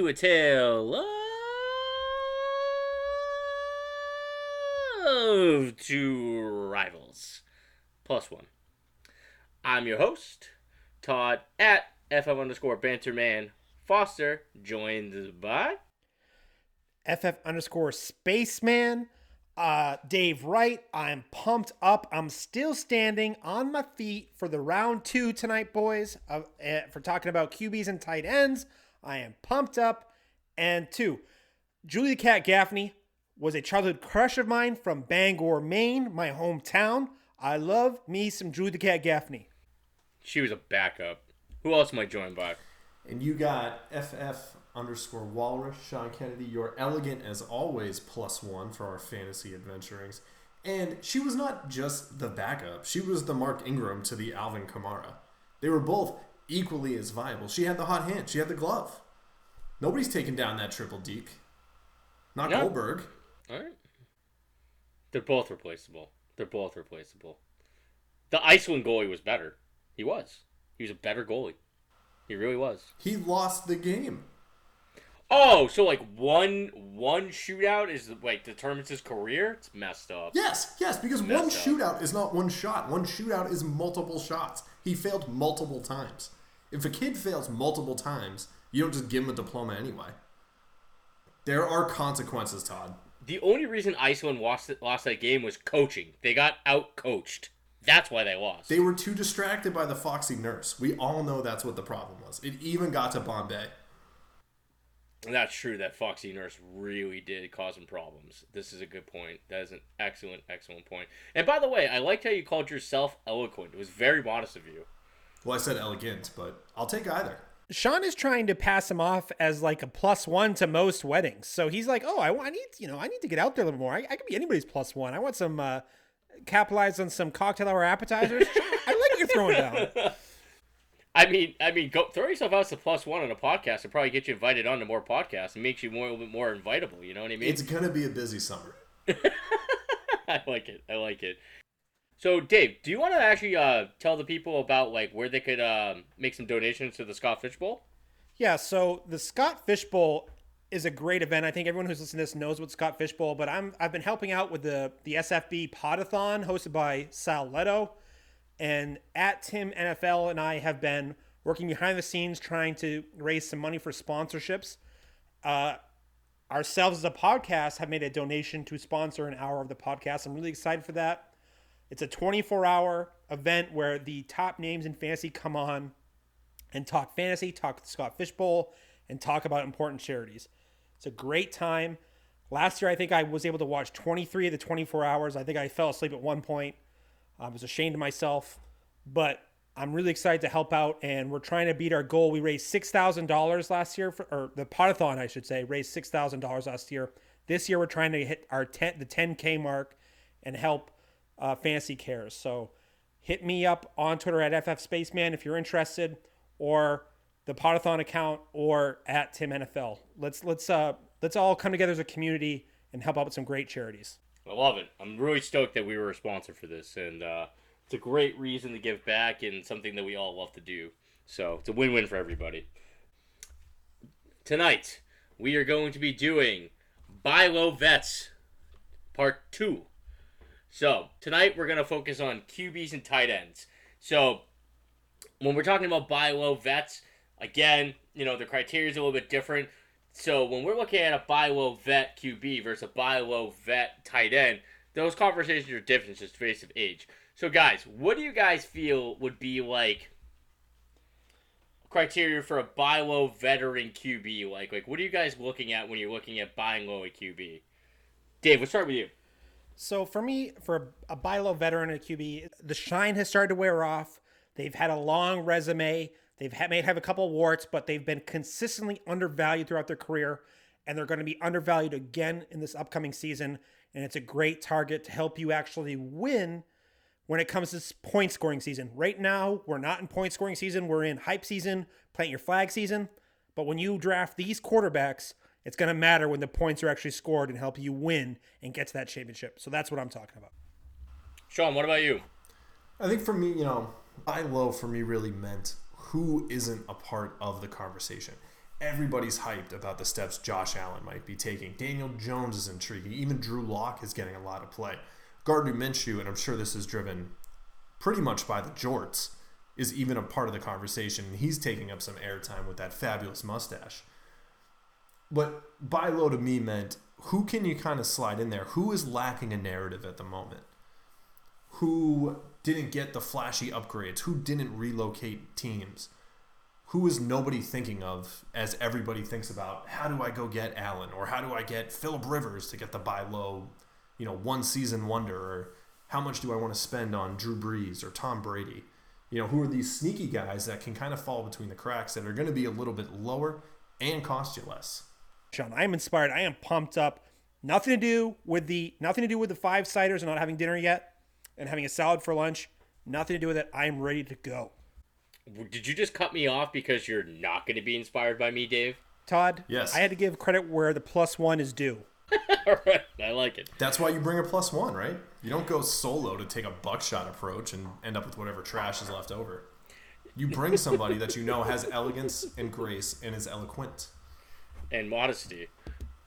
to a tale of two rivals plus one. I'm your host, Todd at FF underscore Banterman Foster, joined by FF underscore Spaceman. Uh, Dave Wright, I'm pumped up. I'm still standing on my feet for the round two tonight, boys, uh, uh, for talking about QBs and tight ends. I am pumped up. And two, Julia Cat Gaffney was a childhood crush of mine from Bangor, Maine, my hometown. I love me some Julia the Cat Gaffney. She was a backup. Who else am I joined by? And you got FF underscore Walrus, Sean Kennedy. You're elegant as always, plus one for our fantasy adventurings. And she was not just the backup, she was the Mark Ingram to the Alvin Kamara. They were both equally as viable. She had the hot hand, she had the glove. Nobody's taken down that triple deke. Not No. Goldberg. All right. They're both replaceable. They're both replaceable. The Iceland goalie was better. He was. He was a better goalie. He really was. He lost the game. Oh, so like one one shootout is like determines his career? It's messed up. Yes, yes, because one up. shootout is not one shot. One shootout is multiple shots. He failed multiple times. If a kid fails multiple times, you don't just give him a diploma anyway. There are consequences, Todd. The only reason Iceland lost lost that game was coaching. They got out coached. That's why they lost. They were too distracted by the foxy nurse. We all know that's what the problem was. It even got to Bombay. And that's true. That Foxy Nurse really did cause him problems. This is a good point. That is an excellent, excellent point. And by the way, I liked how you called yourself eloquent. It was very modest of you. Well, I said elegant, but I'll take either. Sean is trying to pass him off as like a plus one to most weddings. So he's like, oh, I, want, I need, you know, I need to get out there a little more. I, I can be anybody's plus one. I want some, uh, capitalize on some cocktail hour appetizers. Sean, I like what you're throwing down. I mean, I mean, go throw yourself out as a plus one on a podcast and probably get you invited on to more podcasts and makes you more a little bit more invitable. You know what I mean? It's gonna be a busy summer. I like it. I like it. So, Dave, do you want to actually uh, tell the people about like where they could um make some donations to the Scott Fish Bowl? Yeah, so the Scott Fish Bowl is a great event. I think everyone who's listening to this knows what Scott Fish Bowl, but I'm I've been helping out with the the SFB Podathon hosted by Sal Leto. And at Tim NFL and I have been working behind the scenes trying to raise some money for sponsorships. Uh, ourselves as a podcast have made a donation to sponsor an hour of the podcast. I'm really excited for that. It's a 24 hour event where the top names in fantasy come on and talk fantasy, talk Scott Fish Bowl, and talk about important charities. It's a great time. Last year, I think I was able to watch 23 of the 24 hours. I think I fell asleep at one point. I was ashamed of myself, but I'm really excited to help out, and we're trying to beat our goal. We raised six thousand dollars last year, for, or the Podathon, I should say, raised six thousand dollars last year. This year, we're trying to hit our 10, the 10k mark and help uh, Fantasy Cares. So hit me up on Twitter at FF Spaceman if you're interested, or the Podathon account, or at Tim NFL. Let's let's uh let's all come together as a community and help out with some great charities. I love it. I'm really stoked that we were a sponsor for this, and uh, it's a great reason to give back and something that we all love to do. So it's a win-win for everybody. Tonight we are going to be doing Buy Low Vets Part Two. So tonight we're to focus on QBs and tight ends. So when we're talking about buy low vets, again, you know the criteria is a little bit different. So when we're looking at a buy low vet QB versus a buy low vet tight end, those conversations are different just based of age. So guys, what do you guys feel would be like criteria for a buy low veteran QB? Like like what are you guys looking at when you're looking at buying low a QB? Dave, let's start with you. So for me, for a buy low veteran at QB, the shine has started to wear off. They've had a long resume. They've had, may have a couple warts, but they've been consistently undervalued throughout their career, and they're going to be undervalued again in this upcoming season. And it's a great target to help you actually win when it comes to point scoring season. Right now, we're not in point scoring season. We're in hype season, plant your flag season. But when you draft these quarterbacks, it's going to matter when the points are actually scored and help you win and get to that championship. So that's what I'm talking about. Sean, what about you? I think for me, you know, buy low for me really meant who isn't a part of the conversation? Everybody's hyped about the steps Josh Allen might be taking. Daniel Jones is intriguing. Even Drew Lock is getting a lot of play. Gardner Minshew, and I'm sure this is driven pretty much by the jorts, is even a part of the conversation. And he's taking up some airtime with that fabulous mustache. But buy low to me meant who can you kind of slide in there? Who is lacking a narrative at the moment? Who didn't get the flashy upgrades? Who didn't relocate teams? Who is nobody thinking of as everybody thinks about how do I go get Allen or how do I get Philip Rivers to get the buy low, you know, one season wonder or how much do I want to spend on Drew Brees or Tom Brady? You know, who are these sneaky guys that can kind of fall between the cracks that are going to be a little bit lower and cost you less? Sean, I am inspired. I am pumped up. Nothing to do with the nothing to do with the five ciders and not having dinner yet and having a salad for lunch. Nothing to do with it. I am ready to go. Did you just cut me off because you're not going to be inspired by me, Dave? Todd, Yes. I had to give credit where the plus one is due. All right, I like it. That's why you bring a plus one, right? You don't go solo to take a buckshot approach and end up with whatever trash is left over. You bring somebody that you know has elegance and grace and is eloquent. And modesty,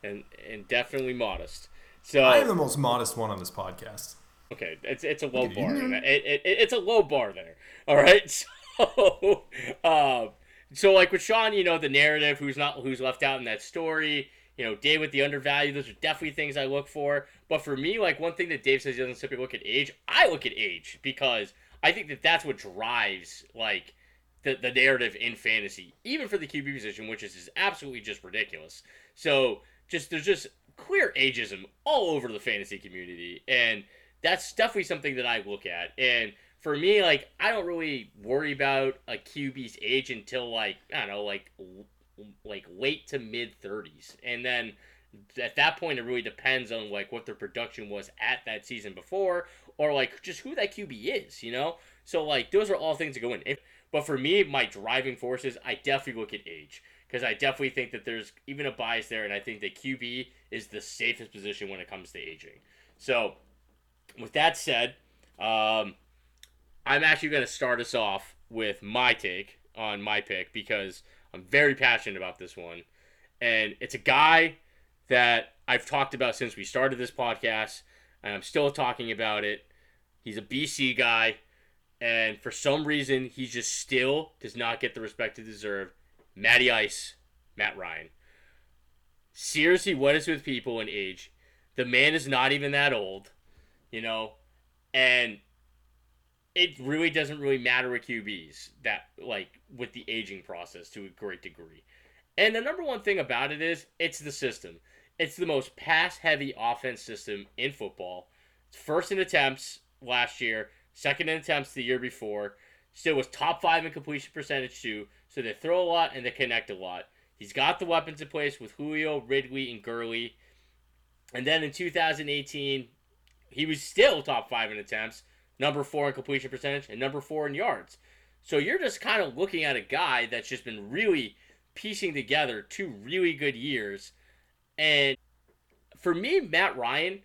and and definitely modest. So I am the most modest one on this podcast. Okay, it's it's a low bar. It, it, it, it's a low bar there. All right, so um, so like with Sean, you know the narrative, who's not who's left out in that story. You know, Dave with the undervalue. Those are definitely things I look for. But for me, like one thing that Dave says he doesn't simply look at age. I look at age because I think that that's what drives like the, the narrative in fantasy, even for the QB position, which is, is absolutely just ridiculous. So just there's just clear ageism all over the fantasy community, and that's definitely something that I look at. And for me, like I don't really worry about a QB's age until like I don't know, like like late to mid 30s, and then at that point it really depends on like what their production was at that season before, or like just who that QB is, you know. So like those are all things that go in. If, but for me, my driving forces, I definitely look at age because I definitely think that there's even a bias there, and I think that QB is the safest position when it comes to aging. So, with that said, um, I'm actually going to start us off with my take on my pick because I'm very passionate about this one, and it's a guy that I've talked about since we started this podcast, and I'm still talking about it. He's a BC guy and for some reason he just still does not get the respect he deserve. Matty Ice, Matt Ryan. Seriously, what is with people in age? The man is not even that old, you know, and it really doesn't really matter with QBs that like with the aging process to a great degree. And the number one thing about it is it's the system. It's the most pass heavy offense system in football. It's first in attempts last year, second in attempts the year before. Still was top five in completion percentage too. So they throw a lot and they connect a lot. He's got the weapons in place with Julio, Ridley, and Gurley. And then in 2018, he was still top five in attempts, number four in completion percentage, and number four in yards. So you're just kind of looking at a guy that's just been really piecing together two really good years. And for me, Matt Ryan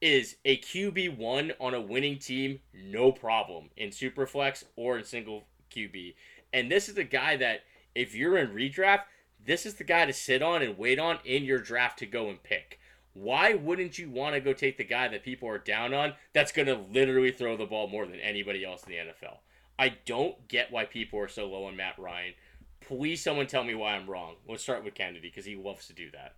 is a QB1 on a winning team, no problem in Superflex or in single QB. And this is the guy that, if you're in redraft, this is the guy to sit on and wait on in your draft to go and pick. Why wouldn't you want to go take the guy that people are down on that's going to literally throw the ball more than anybody else in the NFL? I don't get why people are so low on Matt Ryan. Please, someone tell me why I'm wrong. Let's start with Kennedy because he loves to do that.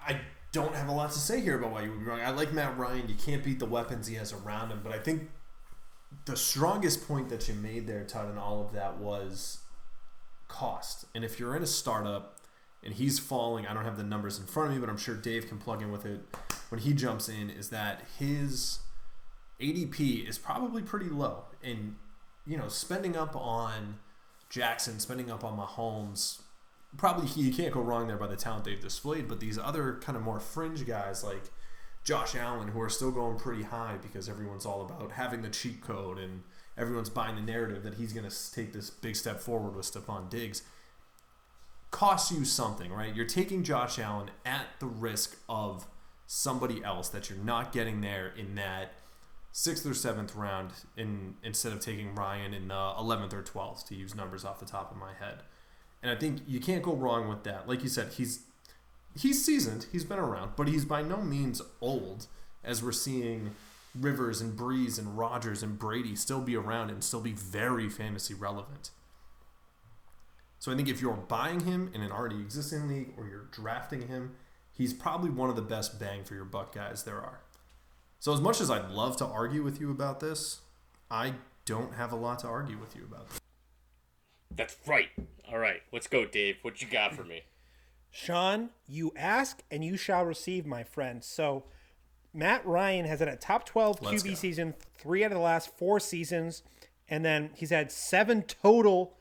I don't have a lot to say here about why you would be wrong. I like Matt Ryan. You can't beat the weapons he has around him, but I think the strongest point that you made there, Todd, and all of that was cost. And if you're in a startup and he's falling, I don't have the numbers in front of me, but I'm sure Dave can plug in with it when he jumps in, is that his ADP is probably pretty low. And, you know, spending up on Jackson, spending up on Mahomes, probably he, you can't go wrong there by the talent they've displayed. But these other kind of more fringe guys like Josh Allen, who are still going pretty high because everyone's all about having the cheat code and everyone's buying the narrative that he's going to take this big step forward with Stefon Diggs, costs you something, right? You're taking Josh Allen at the risk of somebody else that you're not getting there in that sixth or seventh round in instead of taking Ryan in the eleventh or twelfth to use numbers off the top of my head. And I think you can't go wrong with that. Like you said, he's he's seasoned, he's been around, but he's by no means old, as we're seeing Rivers and Brees and Rodgers and Brady still be around and still be very fantasy relevant. So I think if you're buying him in an already existing league or you're drafting him, he's probably one of the best bang for your buck guys there are. So as much as I'd love to argue with you about this, I don't have a lot to argue with you about. This. That's right. All right, let's go, Dave. What you got for me? Sean, you ask and you shall receive, my friend. So Matt Ryan has had a top 12 Let's QB go. season three out of the last four seasons. And then he's had seven total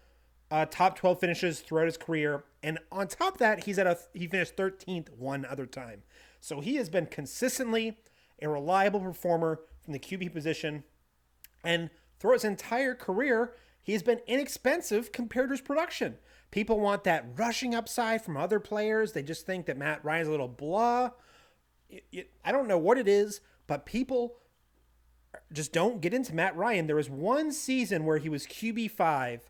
uh, top 12 finishes throughout his career. And on top of that, he's at a he finished 13th one other time. So he has been consistently a reliable performer from the QB position. And throughout his entire career, he's been inexpensive compared to his production. People want that rushing upside from other players. They just think that Matt Ryan's a little blah. I don't know what it is, but people just don't get into Matt Ryan. There was one season where he was QB5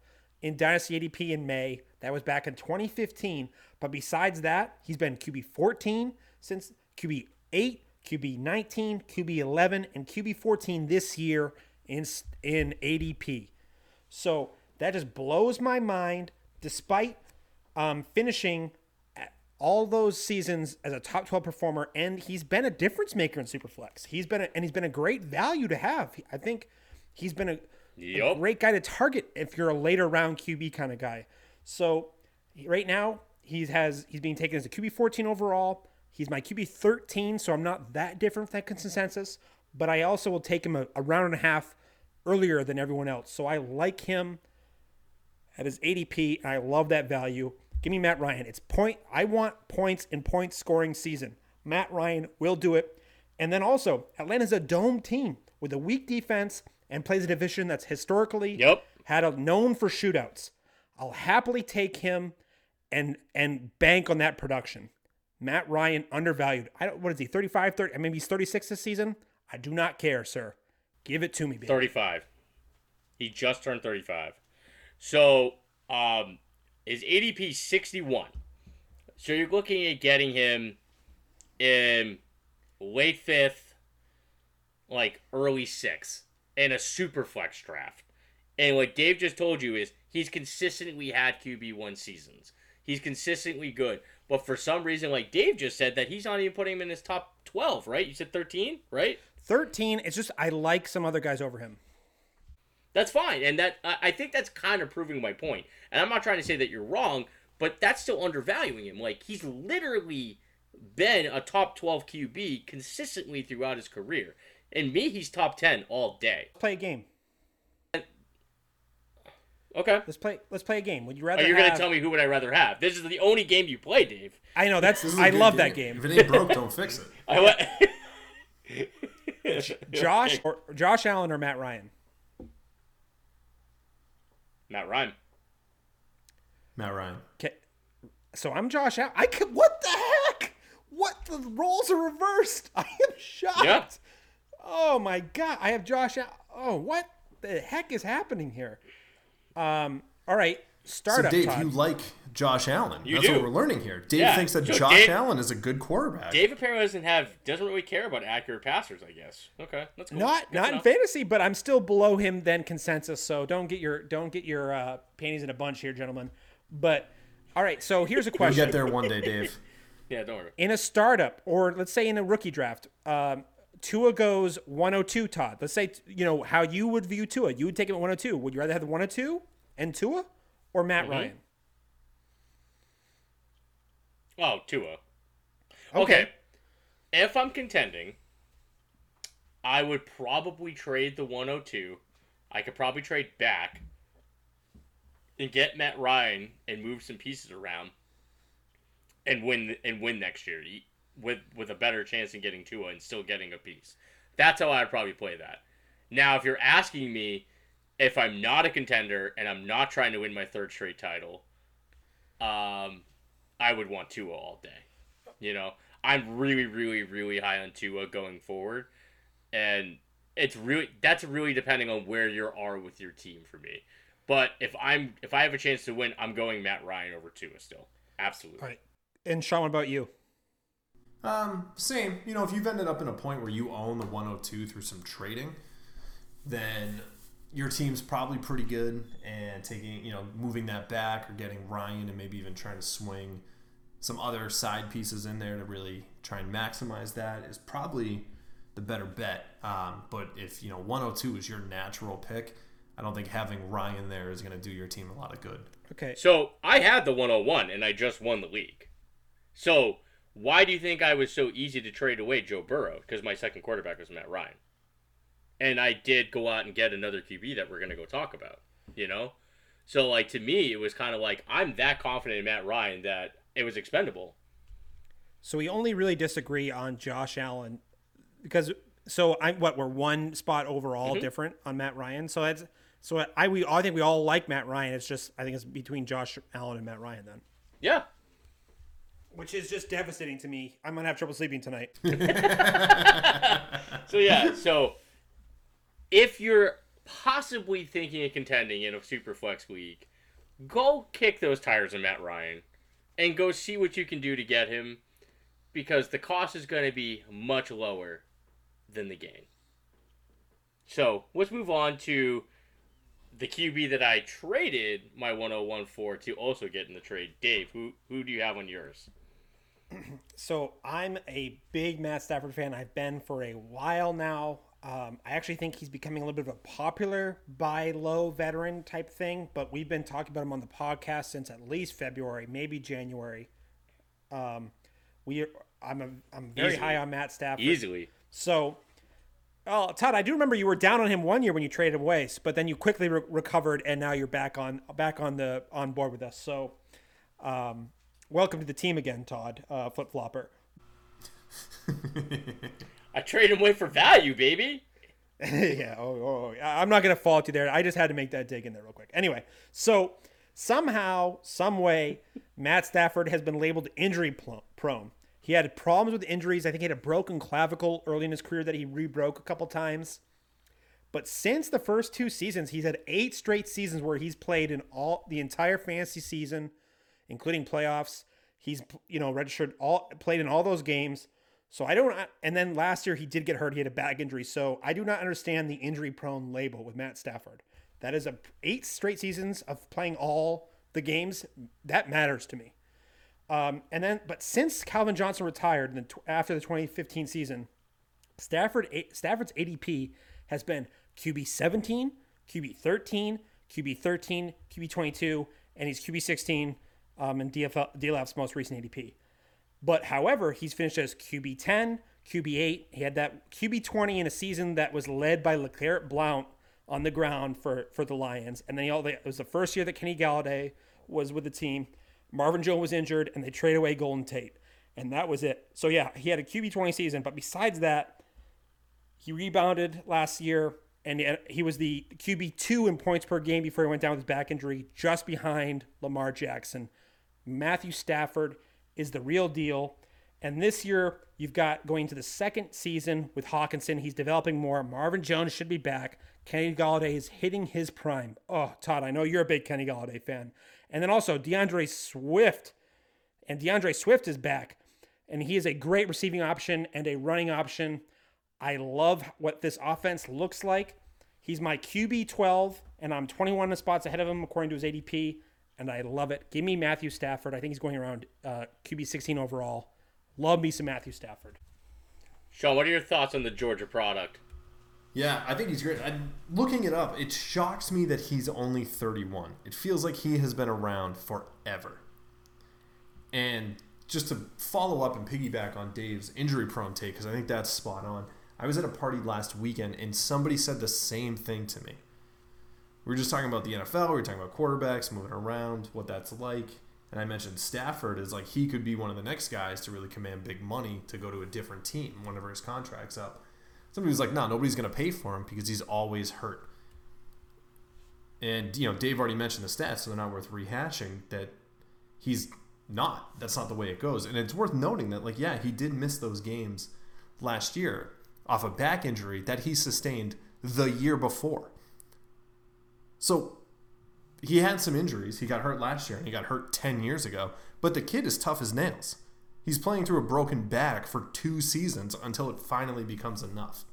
in Dynasty ADP in May. That was back in 2015. But besides that, he's been QB14 since QB8, QB19, QB11, and QB14 this year in in ADP. So that just blows my mind. Despite um, finishing all those seasons as a top 12 performer, and he's been a difference maker in Superflex. He's been a, and he's been a great value to have. I think he's been a, a great guy to target if you're a later round QB kind of guy. So right now he has he's being taken as a QB 14 overall. He's my QB 13, so I'm not that different from that consensus. But I also will take him a, a round and a half earlier than everyone else. So I like him at his ADP, and I love that value. Give me Matt Ryan. It's point. I want points in point scoring season. Matt Ryan will do it. And then also, Atlanta's a dome team with a weak defense and plays a division that's historically Yep. had a known for shootouts. I'll happily take him and and bank on that production. Matt Ryan undervalued. I don't what is he? 35, 30, maybe he's 36 this season. I do not care, sir. Give it to me, baby. 35. He just turned 35. So, um, his ADP 61. So you're looking at getting him in late fifth, like early sixth, in a super flex draft. And what Dave just told you is he's consistently had QB one seasons. He's consistently good. But for some reason, like Dave just said, that he's not even putting him in his top 12, right? You said 13, right? 13, it's just I like some other guys over him. That's fine, and that I I think that's kind of proving my point. And I'm not trying to say that you're wrong, but that's still undervaluing him. Like he's literally been a top 12 QB consistently throughout his career. And me, he's top 10 all day. Play a game. Okay. Let's play let's play a game. Would you oh, rather Are you gonna tell me who would I rather have? This is the only game you play, Dave. I know that's I is a I good love that game. If it ain't broke, don't fix it. I went. Josh or Josh Allen or Matt Ryan? Matt Ryan. Matt Ryan. Okay. So I'm Josh Allen. I can, what the heck? What the roles are reversed? I am shocked. Yeah. Oh my god! I have Josh. Allen. Oh, what the heck is happening here? Um. All right. startup. So Dave, Todd. you like Josh Allen. You That's do. what we're learning here. Dave Yeah. thinks that So Josh Dave- Allen is a good quarterback. Dave apparently doesn't have doesn't really care about accurate passers. I guess. Okay, that's cool. not Good not to in fantasy, but I'm still below him than consensus. So don't get your don't get your uh, panties in a bunch here, gentlemen. But all right. So here's a We'll question. get there one day, Dave. Yeah, don't worry. in a startup or let's say in a rookie draft, um, Tua goes 102, Todd. Let's say, you know, how you would view Tua. You would take him at 102. Would you rather have the 102 and Tua or Matt Ryan? Oh, Tua. Okay. Okay. If I'm contending, I would probably trade the 102. I could probably trade back and get Matt Ryan and move some pieces around and win and win next year with with a better chance in getting Tua and still getting a piece. That's how I'd probably play that. Now, if you're asking me if I'm not a contender and I'm not trying to win my third straight title, um, I would want Tua all day. You know, I'm really, really, really high on Tua going forward, and it's really that's really depending on where you are with your team for me. But if I'm if I have a chance to win, I'm going Matt Ryan over Tua still. Absolutely. All right. And Sean, what about you? Um, same. You know, if you've ended up in a point where you own the 102 through some trading, then your team's probably pretty good and taking, you know, moving that back or getting Ryan and maybe even trying to swing some other side pieces in there to really try and maximize that is probably the better bet. Um, but if, you know, 102 is your natural pick, I don't think having Ryan there is going to do your team a lot of good. Okay. So I had the 101 and I just won the league. So why do you think I was so easy to trade away Joe Burrow? Because my second quarterback was Matt Ryan. And I did go out and get another QB that we're going to go talk about, you know? So, like, to me, it was kind of like I'm that confident in Matt Ryan that it was expendable. So we only really disagree on Josh Allen because so I what we're one spot overall mm-hmm. different on Matt Ryan. So that's so I we I think we all like Matt Ryan. It's just I think it's between Josh Allen and Matt Ryan then. Yeah. Which is just devastating to me. I'm gonna have trouble sleeping tonight. So, yeah. so, if you're possibly thinking of contending in a super flex league, go kick those tires on Matt Ryan and go see what you can do to get him because the cost is going to be much lower than the gain. So let's move on to the QB that I traded my 101 for to also get in the trade. Dave, who who do you have on yours? So I'm a big Matt Stafford fan. I've been for a while now. Um, I actually think he's becoming a little bit of a popular buy low veteran type thing, but we've been talking about him on the podcast since at least February, maybe January. Um, we, I'm a, I'm very Easily. high on Matt Stafford. Easily. So, oh, Todd, I do remember you were down on him one year when you traded him away, but then you quickly re- recovered, and now you're back on back on the on board with us. So, um, welcome to the team again, Todd, uh, flip flopper. I trade him away for value, baby. yeah. Oh, oh, oh, I'm not gonna fault you there. I just had to make that dig in there real quick. Anyway, so somehow, some way, Matt Stafford has been labeled injury pl- prone. He had problems with injuries. I think he had a broken clavicle early in his career that he rebroke a couple times. But since the first two seasons, he's had eight straight seasons where he's played in all the entire fantasy season, including playoffs. He's you know registered all played in all those games. So I don't. And then last year he did get hurt. He had a back injury. So I do not understand the injury prone label with Matt Stafford. That is a eight straight seasons of playing all the games. That matters to me. Um, and then, but since Calvin Johnson retired the, after the 2015 season, Stafford Stafford's ADP has been QB 17, QB 13, QB 13, QB 22, and he's QB 16 um, in DFL, DLF's most recent ADP. But however, he's finished as QB 10, QB 8. He had that QB 20 in a season that was led by LeGarrette Blount on the ground for, for the Lions. And then he, all it was the first year that Kenny Golladay was with the team. Marvin Jones was injured, and they trade away Golden Tate. And that was it. So yeah, he had a QB 20 season. But besides that, he rebounded last year, and he- he was the QB two in points per game before he went down with his back injury, just behind Lamar Jackson. Matthew Stafford is the real deal. And this year, you've got going to the second season with Hockenson. He's developing more. Marvin Jones should be back. Kenny Golladay is hitting his prime. Oh, Todd, I know you're a big Kenny Golladay fan. And then also DeAndre Swift. And DeAndre Swift is back. And he is a great receiving option and a running option. I love what this offense looks like. He's my QB 12, and I'm 21 spots ahead of him according to his ADP, and I love it. Give me Matthew Stafford. I think he's going around uh, QB 16 overall. Love me some Matthew Stafford. Sean, what are your thoughts on the Georgia product? Yeah, I think he's great. I'm looking it up, it shocks me that he's only 31. It feels like he has been around forever. And just to follow up and piggyback on Dave's injury prone take, because I think that's spot on. I was at a party last weekend and somebody said the same thing to me. We were just talking about the NFL, we were talking about quarterbacks moving around, what that's like. And I mentioned Stafford is like he could be one of the next guys to really command big money to go to a different team whenever his contract's up. Somebody was like, no, nobody's going to pay for him because he's always hurt. And, you know, Dave already mentioned the stats, so they're not worth rehashing that he's not. That's not the way it goes. And it's worth noting that, like, yeah, he did miss those games last year. off a back injury that he sustained the year before. So he had some injuries. He got hurt last year and he got hurt 10 years ago, but the kid is tough as nails. He's playing through a broken back for two seasons until it finally becomes enough.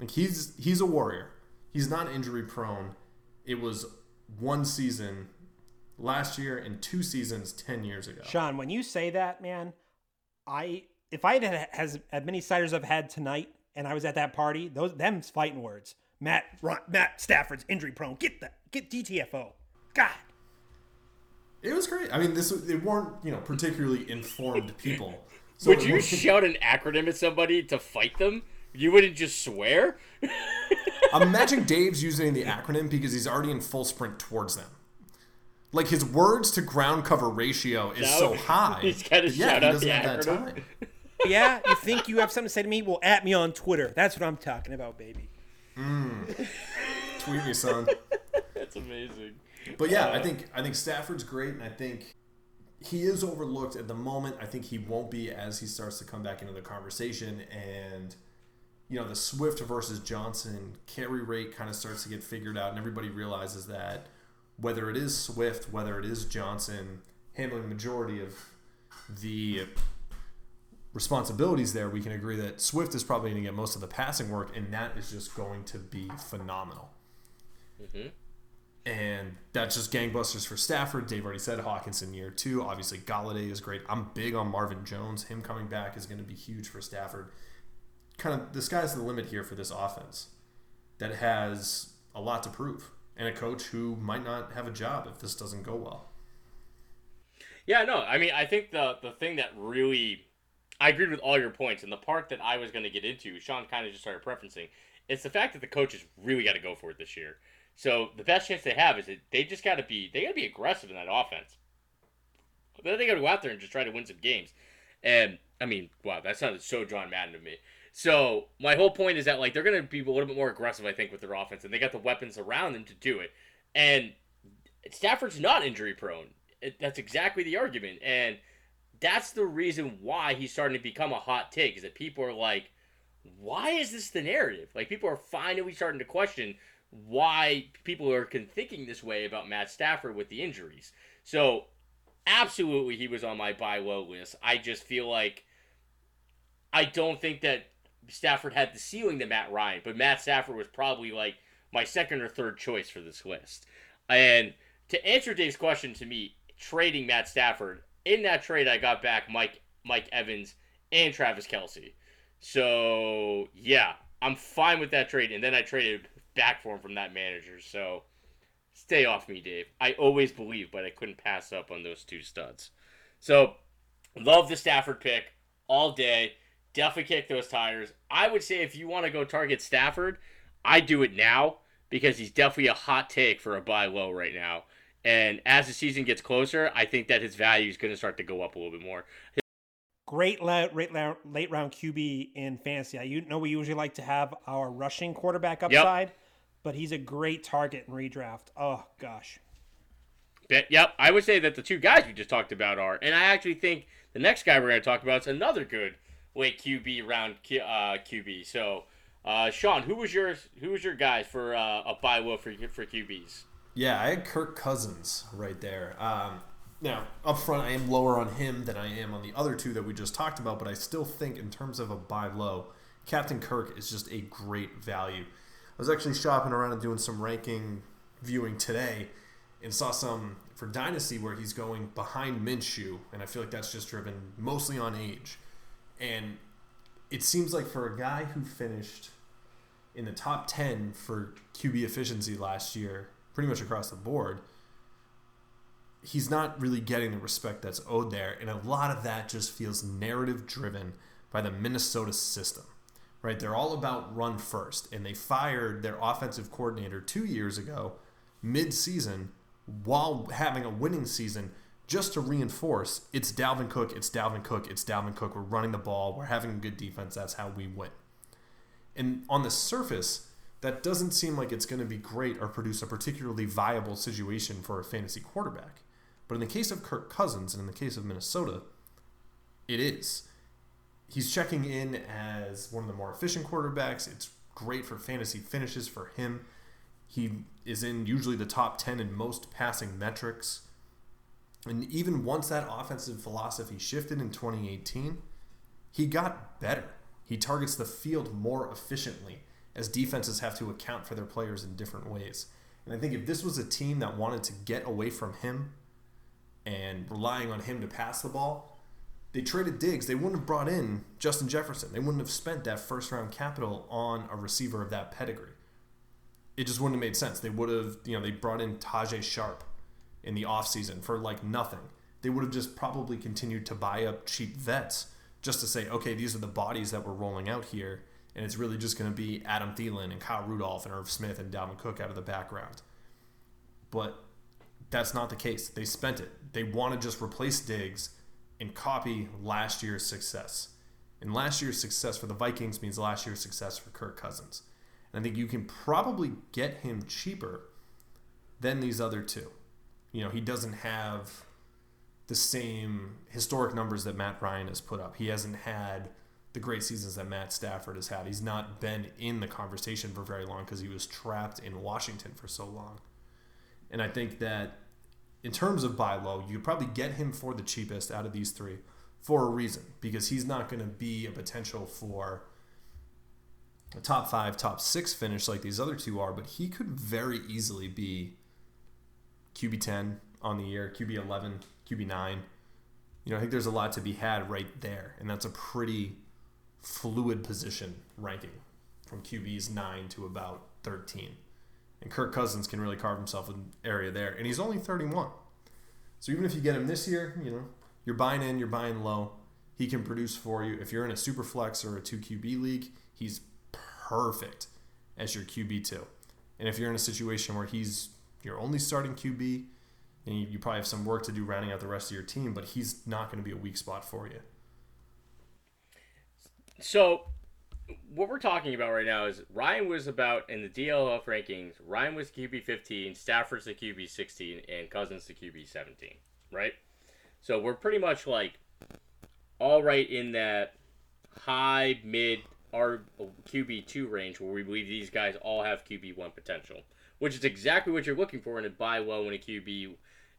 Like he's he's a warrior. He's not injury prone. It was one season last year and two seasons 10 years ago. Sean, when you say that, man, I if I had has as many ciders I've had tonight and I was at that party, those them's fighting words. Matt Matt Stafford's injury prone. Get the get DTFO. God. It was great. I mean, this they weren't you know particularly informed people. So Would you shout an acronym at somebody to fight them? You wouldn't just swear. Imagine Dave's using the acronym because he's already in full sprint towards them. Like his words to ground cover ratio is so high. He's got to yeah, shout out the acronym. yeah, you think you have something to say to me? Well, at me on Twitter. That's what I'm talking about, baby. Mm. Tweet me, son. That's amazing. But yeah, uh, I think I think Stafford's great, and I think he is overlooked at the moment. I think he won't be as he starts to come back into the conversation, and you know the Swift versus Johnson carry rate kind of starts to get figured out, and everybody realizes that whether it is Swift, whether it is Johnson, handling the majority of the responsibilities there, we can agree that Swift is probably going to get most of the passing work, and that is just going to be phenomenal. Mm-hmm. And that's just gangbusters for Stafford. Dave already said Hockenson year two. Obviously, Golladay is great. I'm big on Marvin Jones. Him coming back is going to be huge for Stafford. Kind of the sky's the limit here for this offense that has a lot to prove, and a coach who might not have a job if this doesn't go well. Yeah, no, I mean, I think the the thing that really I agreed with all your points, and the part that I was going to get into, Sean kind of just started preferencing, it's the fact that the coaches really got to go for it this year. So the best chance they have is that they just got to be they got to be aggressive in that offense. Then they got to go out there and just try to win some games. And I mean, wow, that sounded so John Madden to me. So my whole point is that like they're going to be a little bit more aggressive, I think, with their offense, and they got the weapons around them to do it. And Stafford's not injury prone. It, that's exactly the argument, and that's the reason why he's starting to become a hot take. Is that people are like, why is this the narrative? Like people are finally starting to question why people are thinking this way about Matt Stafford with the injuries. So absolutely he was on my buy low list. I just feel like I don't think that Stafford had the ceiling to Matt Ryan, but Matt Stafford was probably like my second or third choice for this list. And to answer Dave's question to me, trading Matt Stafford, in that trade I got back Mike Mike Evans and Travis Kelce. So yeah, I'm fine with that trade. And then I traded back for him from that manager. So stay off me, Dave. I always believe, but I couldn't pass up on those two studs. So love the Stafford pick all day. Definitely kick those tires. I would say if you want to go target Stafford, I do it now because he's definitely a hot take for a buy low right now. And as the season gets closer, I think that his value is going to start to go up a little bit more. Great late, late, late round QB in fantasy. You know we usually like to have our rushing quarterback upside, yep. but he's a great target in redraft. Oh gosh. Yep, I would say that the two guys we just talked about are, and I actually think the next guy we're going to talk about is another good late QB round uh, QB. So, uh, Sean, who was your who was your guy for uh, a buy low for for QBs? Yeah, I had Kirk Cousins right there. Um, now, up front, I am lower on him than I am on the other two that we just talked about, but I still think, in terms of a buy low, Captain Kirk is just a great value. I was actually shopping around and doing some ranking viewing today and saw some for Dynasty where he's going behind Minshew, and I feel like that's just driven mostly on age. And it seems like for a guy who finished in the top 10 for QB efficiency last year, pretty much across the board, he's not really getting the respect that's owed there. And a lot of that just feels narrative driven by the Minnesota system, right? They're all about run first. And they fired their offensive coordinator two years ago, mid season, while having a winning season, just to reinforce it's Dalvin Cook, it's Dalvin Cook, it's Dalvin Cook. We're running the ball, we're having a good defense. That's how we win. And on the surface, that doesn't seem like it's going to be great or produce a particularly viable situation for a fantasy quarterback. But in the case of Kirk Cousins and in the case of Minnesota, it is. he's checking in as one of the more efficient quarterbacks. It's great for fantasy finishes for him. He is in usually the top 10 in most passing metrics. And even once that offensive philosophy shifted in 2018, he got better. He targets the field more efficiently as defenses have to account for their players in different ways. And I think if this was a team that wanted to get away from him and relying on him to pass the ball, they traded Diggs. They wouldn't have brought in Justin Jefferson. They wouldn't have spent that first round capital on a receiver of that pedigree. It just wouldn't have made sense. They would have, you know, they brought in Tajae Sharpe in the offseason for like nothing. They would have just probably continued to buy up cheap vets just to say, okay, these are the bodies that we're rolling out here. And it's really just going to be Adam Thielen and Kyle Rudolph and Irv Smith and Dalvin Cook out of the background. But that's not the case. They spent it. They want to just replace Diggs and copy last year's success. And last year's success for the Vikings means last year's success for Kirk Cousins. And I think you can probably get him cheaper than these other two. You know, he doesn't have the same historic numbers that Matt Ryan has put up. He hasn't had the great seasons that Matt Stafford has had. He's not been in the conversation for very long because he was trapped in Washington for so long. And I think that in terms of buy low, you could probably get him for the cheapest out of these three for a reason because he's not going to be a potential for a top five, top six finish like these other two are, but he could very easily be QB 10 on the year, QB 11, QB 9. You know, I think there's a lot to be had right there, and that's a pretty fluid position ranking from QBs 9 to about 13. And Kirk Cousins can really carve himself an area there. And he's only 31. So even if you get him this year, you know, you're buying in, you're buying low. He can produce for you. If you're in a super flex or a 2 QB league, he's perfect as your QB2. And if you're in a situation where he's your only starting QB, and you, you probably have some work to do rounding out the rest of your team, but he's not going to be a weak spot for you. So what we're talking about right now is Ryan was about in the DLF rankings. Ryan was QB 15, Stafford's the QB 16, and Cousins the QB 17. Right. So we're pretty much like all right in that high mid our oh, QB two range where we believe these guys all have QB one potential, which is exactly what you're looking for in a buy low in a QB,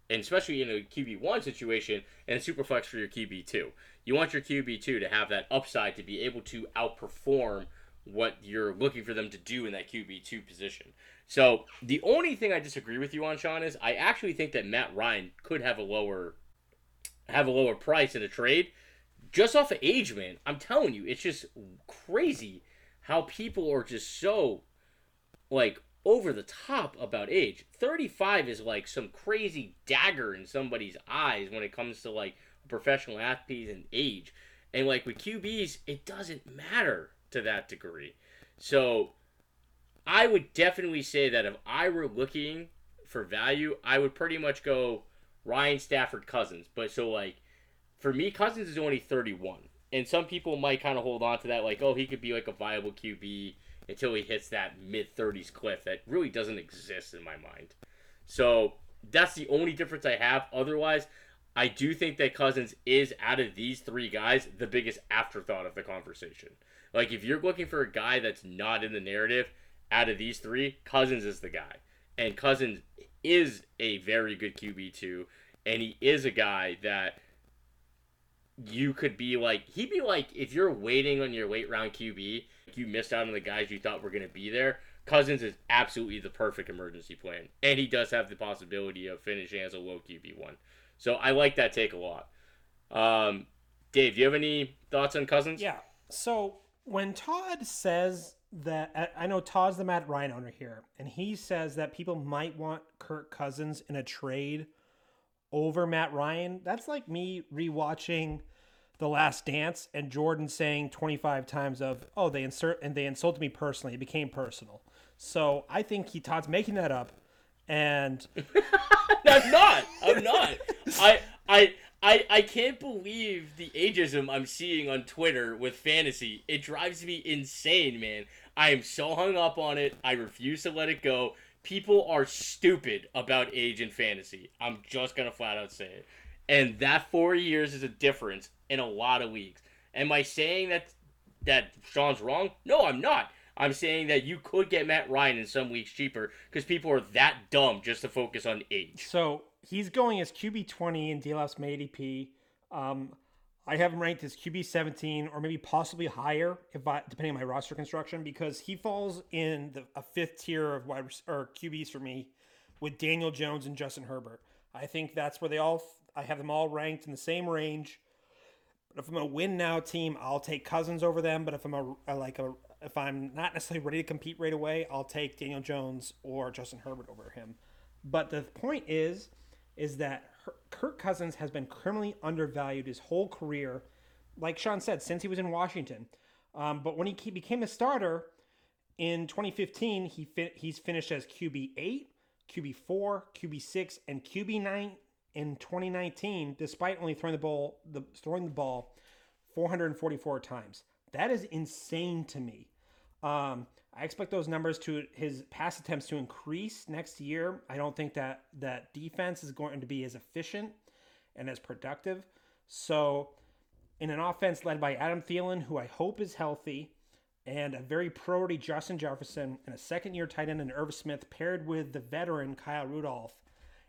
and especially in a QB one situation and super flex for your QB two. You want your QB two to have that upside to be able to outperform what you're looking for them to do in that QB two position. So the only thing I disagree with you on, Sean, is I actually think that Matt Ryan could have a lower have a lower price in a trade just off of age, man. I'm telling you, it's just crazy how people are just so like over the top about age. 35 is like some crazy dagger in somebody's eyes when it comes to like professional athletes and age. And like with QBs, it doesn't matter to that degree. So I would definitely say that if I were looking for value, I would pretty much go Ryan Stafford Cousins. But so like for me, Cousins is only 31. And some people might kind of hold on to that, like, oh, he could be like a viable QB until he hits that mid 30s cliff that really doesn't exist in my mind. So that's the only difference I have. Otherwise, I do think that Cousins is, out of these three guys, the biggest afterthought of the conversation. Like, if you're looking for a guy that's not in the narrative, out of these three, Cousins is the guy. And Cousins is a very good QB2, and he is a guy that you could be like he'd be like if you're waiting on your late round QB, you missed out on the guys you thought were to be there. Cousins is absolutely the perfect emergency plan, and he does have the possibility of finishing as a low QB one. So I like that take a lot. Um, Dave, do you have any thoughts on Cousins? Yeah. So when Todd says that, I know Todd's the Matt Ryan owner here, and he says that people might want Kirk Cousins in a trade over Matt Ryan. That's like me rewatching The Last Dance and Jordan saying 25 times of, "Oh, they insert and they insulted me personally. It became personal." So I think he Todd's making that up, and I'm not. I'm not. I I. I, I can't believe the ageism I'm seeing on Twitter with fantasy. It drives me insane, man. I am so hung up on it. I refuse to let it go people are stupid about age in fantasy. I'm just gonna flat out say it. And that four years is a difference in a lot of leagues. Am I saying that that Sean's wrong? No, I'm not. I'm saying that you could get Matt Ryan in some weeks cheaper because people are that dumb just to focus on age. So he's going as QB twenty in DLF's ADP. Um, I have him ranked as QB seventeen or maybe possibly higher if I, depending on my roster construction because he falls in the, a fifth tier of wide or QBs for me with Daniel Jones and Justin Herbert. I think that's where they all. I have them all ranked in the same range. But if I'm a win now team, I'll take Cousins over them. But if I'm a, a like a if I'm not necessarily ready to compete right away, I'll take Daniel Jones or Justin Herbert over him. But the point is, is that Kirk Cousins has been criminally undervalued his whole career, like Sean said, since he was in Washington. Um, but when he became a starter in 2015, he he's finished as QB eight, QB four, QB six, and QB nine in 2019, despite only throwing the ball the throwing the ball 444 times. That is insane to me. Um, I expect those numbers to his pass attempts to increase next year. I don't think that that defense is going to be as efficient and as productive. So, in an offense led by Adam Thielen, who I hope is healthy, and a very priority Justin Jefferson, and a second-year tight end in Irv Smith, paired with the veteran Kyle Rudolph,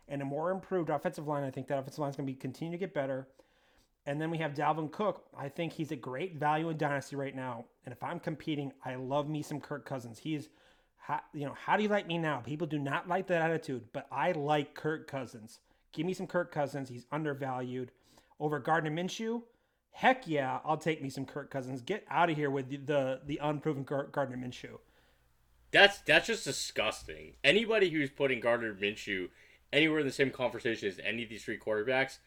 and a more improved offensive line, I think that offensive line is going to be continue to get better. And then we have Dalvin Cook. I think he's a great value in Dynasty right now. And if I'm competing, I love me some Kirk Cousins. He's, you know, how do you like me now? People do not like that attitude, but I like Kirk Cousins. Give me some Kirk Cousins. He's undervalued over Gardner Minshew. Heck yeah, I'll take me some Kirk Cousins. Get out of here with the the, the unproven Gardner Minshew. That's that's just disgusting. Anybody who's putting Gardner Minshew anywhere in the same conversation as any of these three quarterbacks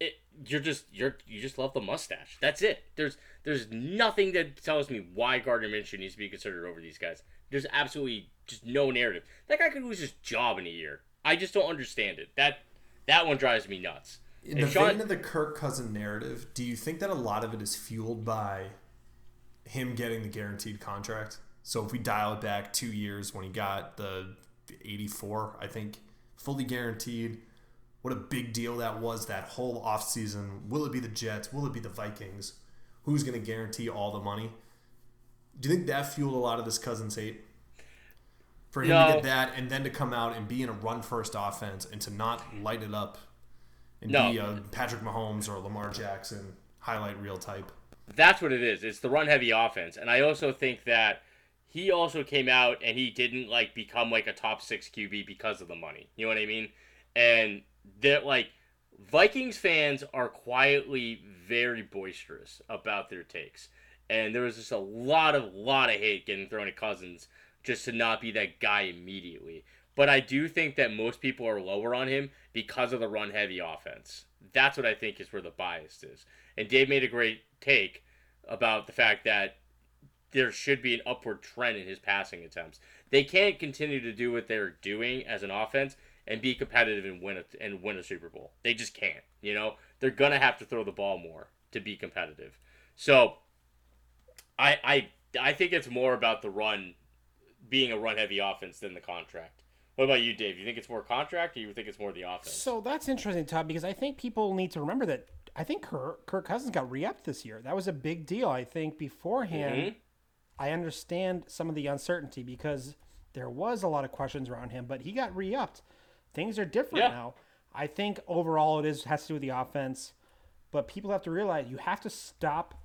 it, you're just you're you just love the mustache. That's it. There's there's nothing that tells me why Gardner Minshew needs to be considered over these guys. There's absolutely just no narrative. That guy could lose his job in a year. I just don't understand it. That that one drives me nuts. In the Sean, vein of the Kirk Cousin narrative, do you think that a lot of it is fueled by him getting the guaranteed contract? So if we dial it back two years when he got the 84, I think, fully guaranteed what a big deal that was that whole offseason. Will it be the Jets? Will it be the Vikings? Who's going to guarantee all the money? Do you think that fueled a lot of this Cousins hate? For him no. to get that and then to come out and be in a run first offense and to not light it up and no. be a Patrick Mahomes or Lamar Jackson highlight reel type. That's what it is. It's the run heavy offense. And I also think that he also came out and he didn't like become like a top six QB because of the money. You know what I mean? And that like Vikings fans are quietly very boisterous about their takes. And there was just a lot of lot of hate getting thrown at Cousins just to not be that guy immediately. But I do think that most people are lower on him because of the run heavy offense. That's what I think is where the bias is. And Dave made a great take about the fact that there should be an upward trend in his passing attempts. They can't continue to do what they're doing as an offense and be competitive and win a, and win a Super Bowl. They just can't. You know, they're gonna have to throw the ball more to be competitive. So, I I I think it's more about the run being a run heavy offense than the contract. What about you, Dave? You think it's more contract, or you think it's more the offense? So that's interesting, Todd, because I think people need to remember that I think Kirk, Kirk Cousins got re-upped this year. That was a big deal. I think beforehand, mm-hmm. I understand some of the uncertainty because there was a lot of questions around him, but he got re-upped. Things are different yeah. now. I think overall it is has to do with the offense, but people have to realize you have to stop.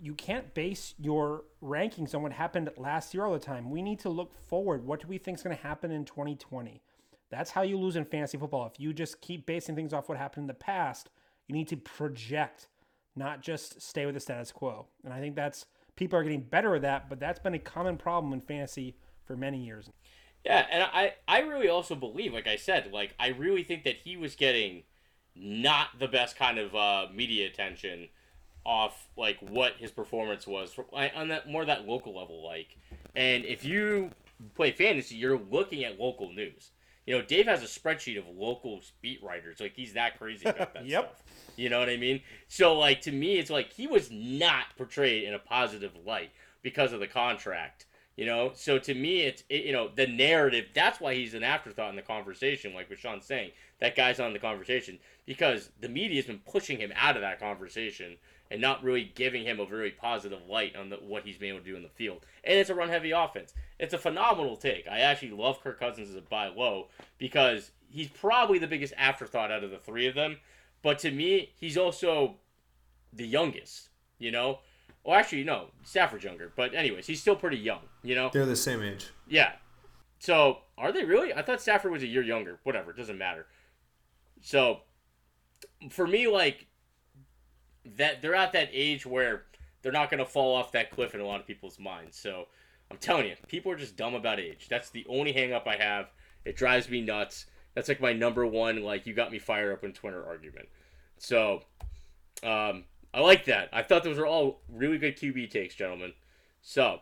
You can't base your rankings on what happened last year all the time. We need to look forward. What do we think is going to happen in 2020? That's how you lose in fantasy football. If you just keep basing things off what happened in the past, you need to project, not just stay with the status quo. And I think that's people are getting better at that, but that's been a common problem in fantasy for many years. Yeah, and I I really also believe, like I said, like I really think that he was getting not the best kind of uh, media attention off like what his performance was for, on that more that local level like and if you play fantasy you're looking at local news. You know dave has a spreadsheet of local beat writers like he's that crazy about that yep. stuff. you know what i mean? So like to me it's like he was not portrayed in a positive light because of the contract You know, so to me, it's it, you know the narrative. That's why he's an afterthought in the conversation, like Sean's saying. That guy's on the conversation because the media's been pushing him out of that conversation and not really giving him a very positive light on the, what he's been able to do in the field. And it's a run heavy offense. It's a phenomenal take. I actually love Kirk Cousins as a buy low because he's probably the biggest afterthought out of the three of them. But to me, he's also the youngest. You know, well, actually, no, Stafford's younger, but anyways, he's still pretty young. You know, They're the same age. yeah. So are they really? I thought Stafford was a year younger. Whatever, it doesn't matter. So for me, like that, they're at that age where they're not gonna fall off that cliff in a lot of people's minds. So I'm telling you, people are just dumb about age. That's the only hang up I have. It drives me nuts. That's like my number one, like you got me fired up in Twitter argument. So um, I like that. I thought those were all really good QB takes, gentlemen. So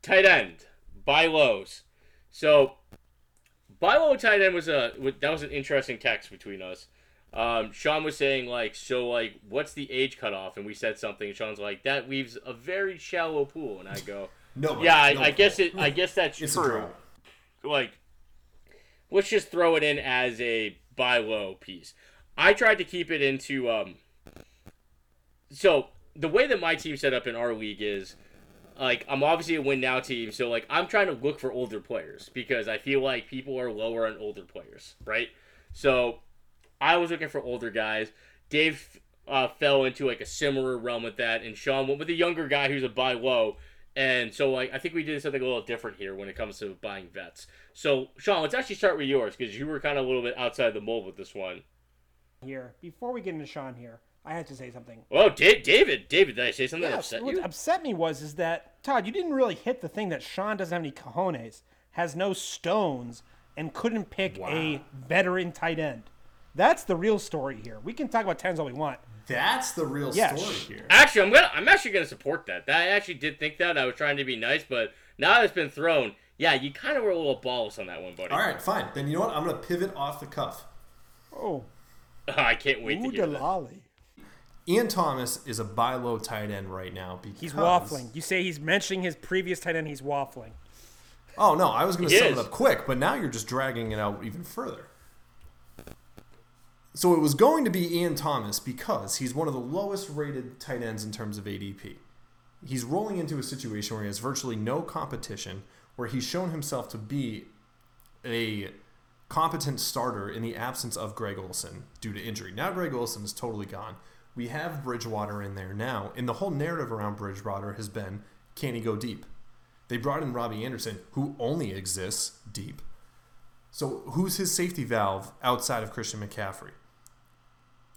tight end, buy lows. So buy low tight end was a that was an interesting text between us. Um, Sean was saying like, so like, what's the age cutoff? And we said something. And Sean's like, that leaves a very shallow pool. And I go, No. yeah, I, I guess it. I guess that's It's true. Like, let's just throw it in as a buy low piece. I tried to keep it into. Um, so the way that my team set up in our league is, like, I'm obviously a win now team, so like I'm trying to look for older players because I feel like people are lower on older players, right? So I was looking for older guys. Dave uh, fell into like a similar realm with that, and Sean went with a younger guy who's a buy low. And so, like, I think we did something a little different here when it comes to buying vets. So, Sean, let's actually start with yours because you were kind of a little bit outside the mold with this one. Here, before we get into Sean here, I had to say something. Well, Da- David, David, did I say something that upset what you? What upset me was is that Todd, you didn't really hit the thing that Sean doesn't have any cojones, has no stones, and couldn't pick a veteran tight end. That's the real story here. We can talk about tens all we want. That's the real Yeah, story here. Actually, I'm gonna, I'm actually gonna support that. That I actually did think that. I was trying to be nice, but now that it's been thrown, yeah, you kind of were a little balls on that one, buddy. All right, fine. Then you know what? I'm going to pivot off the cuff. Oh, I can't wait to ooh, hear the that. lolly. Ian Thomas is a buy low tight end right now because He's waffling. You say he's mentioning his previous tight end. He's waffling. Oh no, I was going to He sum is. it up quick, but now you're just dragging it out even further. So it was going to be Ian Thomas because he's one of the lowest rated tight ends in terms of ADP. He's rolling into a situation where he has virtually no competition, where he's shown himself to be a competent starter in the absence of Greg Olsen due to injury. Now Greg Olsen is totally gone. We have Bridgewater in there now, and the whole narrative around Bridgewater has been can he go deep? They brought in Robby Anderson, who only exists deep. So who's his safety valve outside of Christian McCaffrey?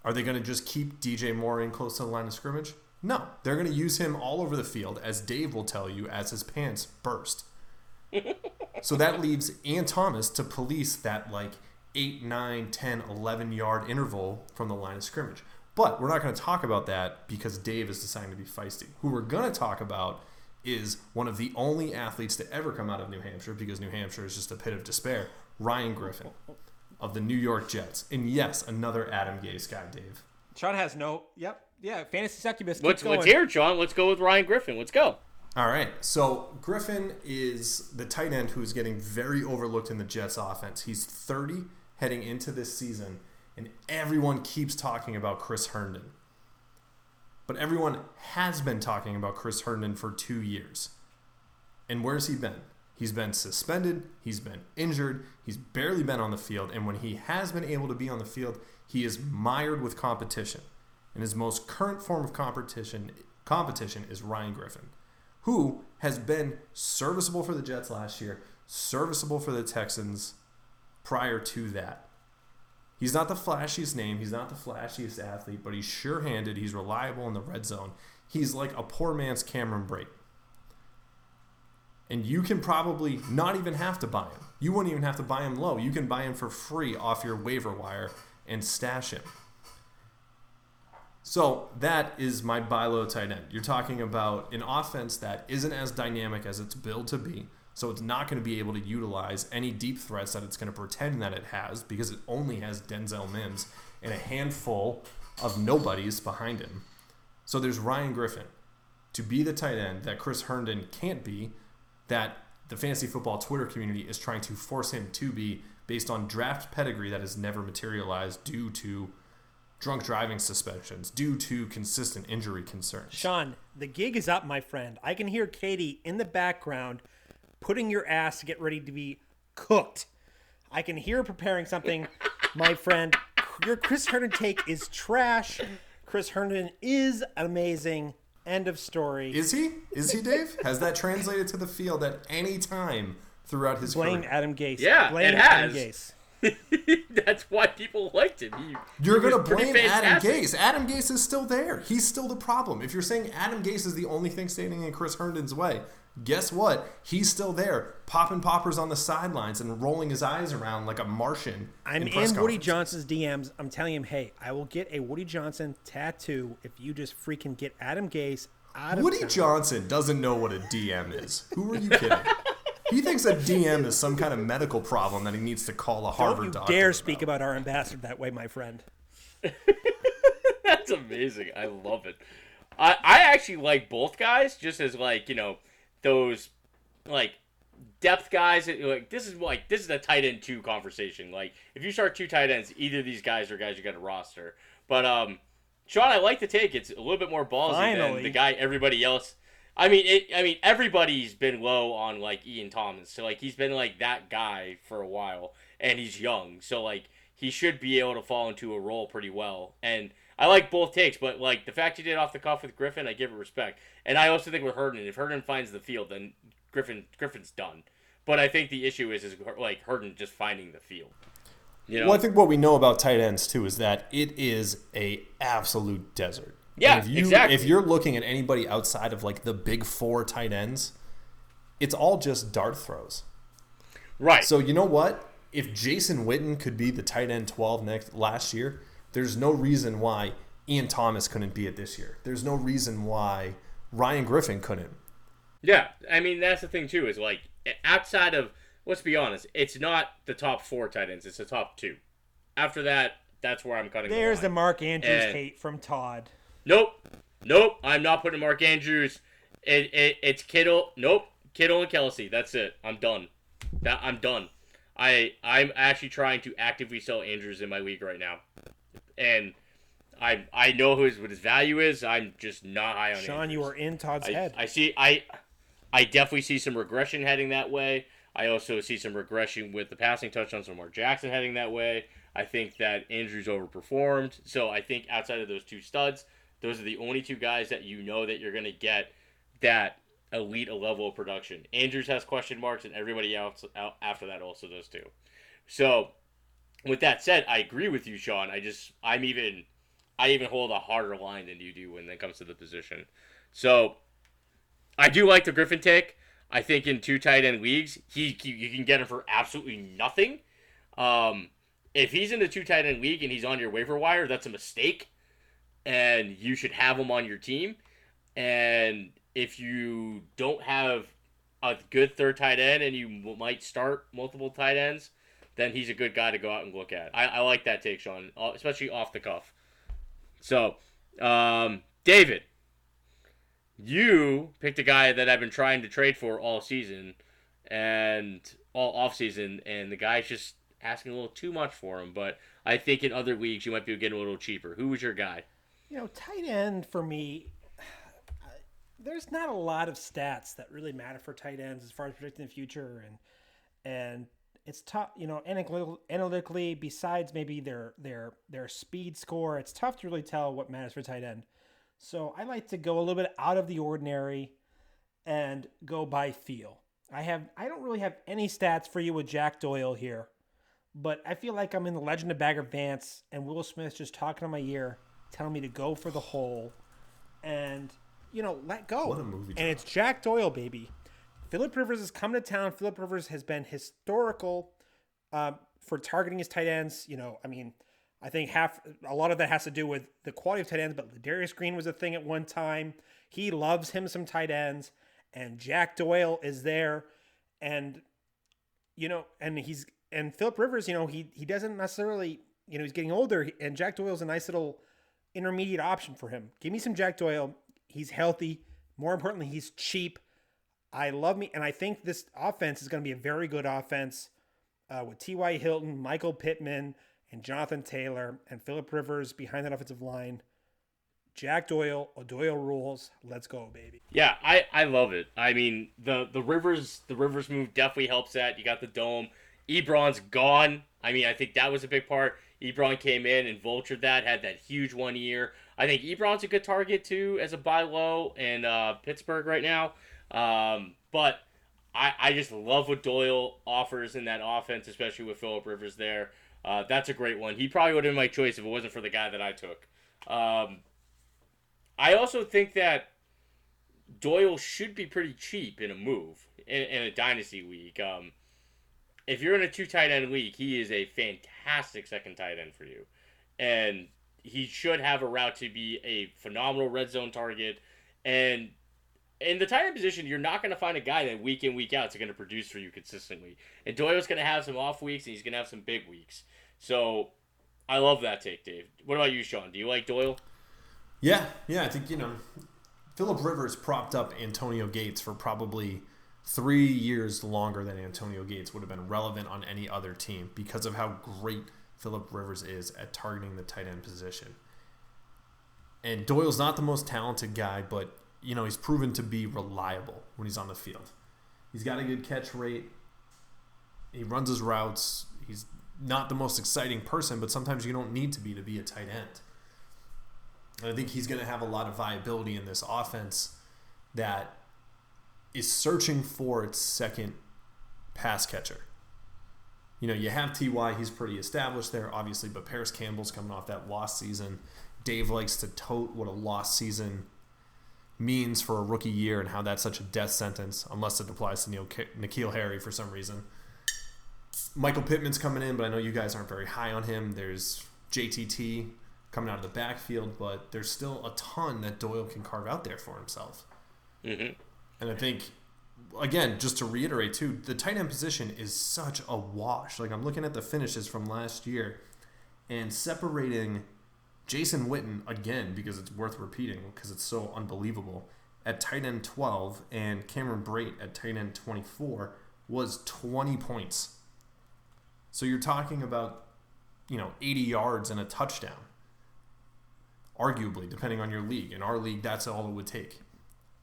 Are they going to just keep DJ Moore in close to the line of scrimmage? No, they're going to use him all over the field, as Dave will tell you, as his pants burst. so that leaves Ian Thomas to police that like 8, 9, 10, 11 yard interval from the line of scrimmage. But we're not going to talk about that because Dave is deciding to be feisty. Who we're going to talk about is one of the only athletes to ever come out of New Hampshire because New Hampshire is just a pit of despair, Ryan Griffin of the New York Jets. And yes, another Adam Gase guy, Dave. Sean has no. Yep. Yeah. Fantasy succubus. Keep Let's going. let's hear it, Sean. Let's go with Ryan Griffin. Let's go. All right. So Griffin is the tight end who is getting very overlooked in the Jets offense. He's 30 heading into this season, and everyone keeps talking about Chris Herndon. But everyone has been talking about Chris Herndon for two years. And where's he been? He's been suspended, he's been injured, he's barely been on the field, and when he has been able to be on the field, he is mired with competition. And his most current form of competition competition is Ryan Griffin, who has been serviceable for the Jets last year, serviceable for the Texans prior to that. He's not the flashiest name, he's not the flashiest athlete, but he's sure-handed, he's reliable in the red zone. He's like a poor man's Cameron Brate. And you can probably not even have to buy him. You wouldn't even have to buy him low. You can buy him for free off your waiver wire and stash him. So that is my buy low tight end. You're talking about an offense that isn't as dynamic as it's built to be. So it's not going to be able to utilize any deep threats that it's going to pretend that it has because it only has Denzel Mims and a handful of nobodies behind him. So there's Ryan Griffin to be the tight end that Chris Herndon can't be, that the fantasy football Twitter community is trying to force him to be based on draft pedigree that has never materialized due to drunk driving suspensions, due to consistent injury concerns. Sean, the gig is up, my friend. I can hear Katie in the background putting your ass to get ready to be cooked. I can hear preparing something, my friend. Your Chris Herndon take is trash. Chris Herndon is amazing. End of story. Is he? Is he, Dave? Has that translated to the field at any time throughout his Blame career? Adam Gase. Yeah, Blame it Adam has. Gase. That's why people liked him. He, You're he going to blame Adam fantastic. Gase. Adam Gase is still there. He's still the problem. If you're saying Adam Gase is the only thing standing in Chris Herndon's way, guess what? He's still there, popping poppers on the sidelines and rolling his eyes around like a Martian. I'm in in Woody. Johnson's DMs. I'm telling him, hey, I will get a Woody Johnson tattoo if you just freaking get Adam Gase out of Woody town. Johnson doesn't know what a DM is. Who are you kidding? he thinks a DM is some kind of medical problem that he needs to call a Harvard Don't you doctor. dare speak about our ambassador that way, my friend. That's amazing. I love it. I I actually like both guys, just as like you know those like depth guys. Like this is like this is a tight end two conversation. Like if you start two tight ends, either of these guys are guys you got to roster. But um, Sean, I like the take. It's a little bit more ballsy than Finally. the guy everybody else. I mean, it. I mean, everybody's been low on like Ian Thomas, so like he's been like that guy for a while, and he's young, so like he should be able to fall into a role pretty well. And I like both takes, but like the fact he did off the cuff with Griffin, I give it respect. And I also think with Herndon, if Herndon finds the field, then Griffin Griffin's done. But I think the issue is is like Herndon just finding the field. You know, Well, I think what we know about tight ends too is that it is a absolute desert. Yeah, And if you, exactly. If you're looking at anybody outside of like the big four tight ends, it's all just dart throws. right? So you know what? If Jason Witten could be the tight end 12 next last year, there's no reason why Ian Thomas couldn't be it this year. There's no reason why Ryan Griffin couldn't. Yeah, I mean that's the thing too is like outside of let's be honest, it's not the top four tight ends; it's the top two. After that, that's where I'm cutting. There's the the. Mark Andrews And- hate from Todd. Nope, nope. I'm not putting Mark Andrews. It, it it's Kittle. Nope, Kittle and Kelce. That's it. I'm done. That I'm done. I I'm actually trying to actively sell Andrews in my league right now, and I I know who his, what his value is. I'm just not high on it. Sean, Andrews. you are in Todd's I, head. I see. I I definitely see some regression heading that way. I also see some regression with the passing touchdowns from Mark Jackson heading that way. I think that Andrews overperformed. So I think outside of those two studs, those are the only two guys that you know that you're going to get that elite level of production. Andrews has question marks, and everybody else out after that also does too. So with that said, I agree with you, Sean. I just I'm even I even hold a harder line than you do when it comes to the position. So I do like the Griffin take. I think in two tight end leagues, he you can get him for absolutely nothing. Um, if he's in the two tight end league and he's on your waiver wire, that's a mistake, and you should have him on your team. And if you don't have a good third tight end and you might start multiple tight ends, then he's a good guy to go out and look at. I, I like that take, Sean, uh, especially off the cuff. So, um, David, you picked a guy that I've been trying to trade for all season and all off season, and the guy's just asking a little too much for him. But I think in other leagues you might be getting a little cheaper. Who was your guy? You know, tight end for me, there's not a lot of stats that really matter for tight ends as far as predicting the future, and and it's tough. You know, analytically, besides maybe their their their speed score, it's tough to really tell what matters for tight end. So I like to go a little bit out of the ordinary and go by feel. I have I don't really have any stats for you with Jack Doyle here, but I feel like I'm in the Legend of Bagger Vance and Will Smith just talking in my ear, telling me to go for the hole, and you know let go. What a movie And it's Jack Doyle, baby. Philip Rivers has come to town. Philip Rivers has been historical um, for targeting his tight ends. You know, I mean, I think half a lot of that has to do with the quality of tight ends, but Darius Green was a thing at one time. He loves him some tight ends, and Jack Doyle is there, and you know, and he's and Philip Rivers, you know, he he doesn't necessarily, you know, he's getting older, and Jack Doyle's a nice little intermediate option for him. Give me some Jack Doyle. He's healthy. More importantly, he's cheap. I love me, and I think this offense is going to be a very good offense uh, with T.Y. Hilton, Michael Pittman, and Jonathan Taylor, and Philip Rivers behind that offensive line. Jack Doyle, O'Doyle rules. Let's go, baby. Yeah, I, I love it. I mean, the the Rivers the Rivers move definitely helps that. You got the dome. Ebron's gone. I mean, I think that was a big part. Ebron came in and vultured that, had that huge one year. I think Ebron's a good target too as a buy low in uh, Pittsburgh right now. Um, but I, I just love what Doyle offers in that offense, especially with Philip Rivers there. Uh, that's a great one. He probably would have been my choice if it wasn't for the guy that I took. Um, I also think that Doyle should be pretty cheap in a move in, in a dynasty league. Um, if you're in a two tight end league, he is a fantastic second tight end for you, and he should have a route to be a phenomenal red zone target. And in the tight end position, you're not going to find a guy that week in week out is going to produce for you consistently. And Doyle's going to have some off weeks, and he's going to have some big weeks. So I love that take, Dave. What about you, Sean? Do you like Doyle? Yeah, yeah. I think you know, Philip Rivers propped up Antonio Gates for probably three years longer than Antonio Gates would have been relevant on any other team because of how great Philip Rivers is at targeting the tight end position. And Doyle's not the most talented guy, but you know he's proven to be reliable when he's on the field. He's got a good catch rate. He runs his routes. He's not the most exciting person, but sometimes you don't need to be to be a tight end. And I think he's going to have a lot of viability in this offense that is searching for its second pass catcher. You know, you have Ty, he's pretty established there, obviously, but Parris Campbell's coming off that lost season. Dave likes to tote what a lost season means for a rookie year and how that's such a death sentence, unless it applies to Neil, N'Keal Harry for some reason. Michael Pittman's coming in, but I know you guys aren't very high on him. There's JTT coming out of the backfield, but there's still a ton that Doyle can carve out there for himself. Mm-hmm. And I think, again, just to reiterate too, the tight end position is such a wash. Like I'm looking at the finishes from last year, and separating Jason Witten again because it's worth repeating because it's so unbelievable at tight end 12 and Cameron Brate at tight end 24 was 20 points. So you're talking about, you know, 80 yards and a touchdown. Arguably, depending on your league. In our league, that's all it would take.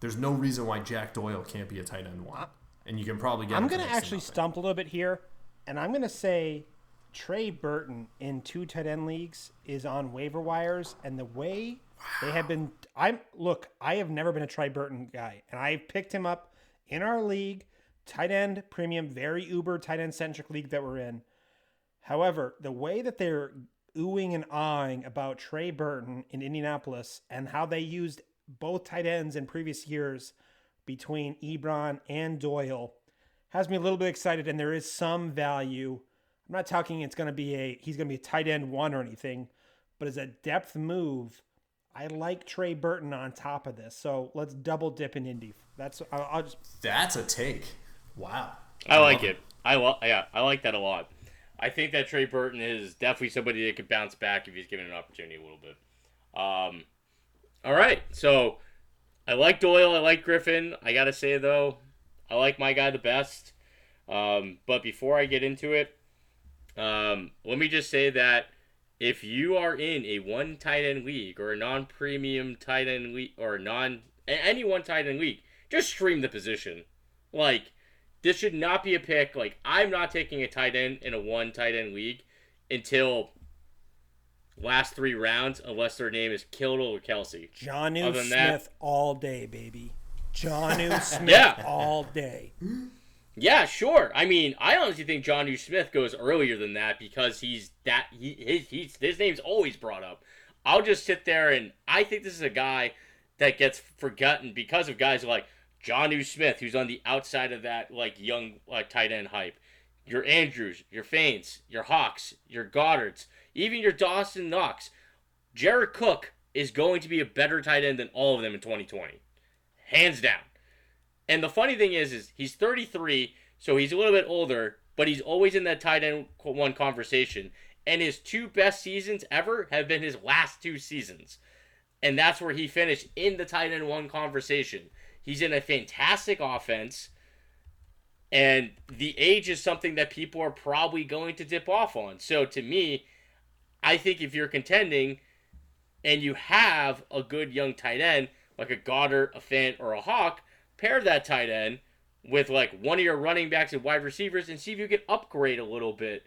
There's no reason why Jack Doyle can't be a tight end one. And you can probably get I'm going to actually stump a little bit here, and I'm going to say Trey Burton in two tight end leagues is on waiver wires, and the way wow. they have been, I'm look, I have never been a Trey Burton guy, and I picked him up in our league, tight end premium, very uber tight end centric league that we're in. However, the way that they're oohing and ahhing about Trey Burton in Indianapolis and how they used both tight ends in previous years between Ebron and Doyle has me a little bit excited, and there is some value I'm not talking it's going to be a he's going to be a tight end one or anything, but as a depth move, I like Trey Burton on top of this. So let's double dip in Indy. That's I'll, I'll just. That's a take. Wow. I, I like it. it. I love yeah, I like that a lot. I think that Trey Burton is definitely somebody that could bounce back if he's given an opportunity a little bit. Um, all right, so I like Doyle. I like Griffin. I gotta say though, I like my guy the best. Um, but before I get into it, um, let me just say that if you are in a one tight end league or a non premium tight end league or non any one tight end league, just stream the position. Like this should not be a pick. Like I'm not taking a tight end in a one tight end league until last three rounds, unless their name is Kittle or Kelce. Jonnu Smith that, all day, baby. Jonnu Smith yeah. all day. Yeah, sure. I mean, I honestly think Jonnu Smith goes earlier than that because he's that he his he's, his name's always brought up. I'll just sit there and I think this is a guy that gets forgotten because of guys like Jonnu Smith, who's on the outside of that like young like tight end hype. Your Andrews, your Fants, your Hawks, your Goederts, even your Dawson Knox. Jared Cook is going to be a better tight end than all of them in 2020, hands down. And the funny thing is, is he's 33, so he's a little bit older, but he's always in that tight end one conversation. And his two best seasons ever have been his last two seasons. And that's where he finished in the tight end one conversation. He's in a fantastic offense. And the age is something that people are probably going to dip off on. So to me, I think if you're contending and you have a good young tight end, like a Goedert, a Fant, or a Hawk, pair that tight end with like one of your running backs and wide receivers and see if you can upgrade a little bit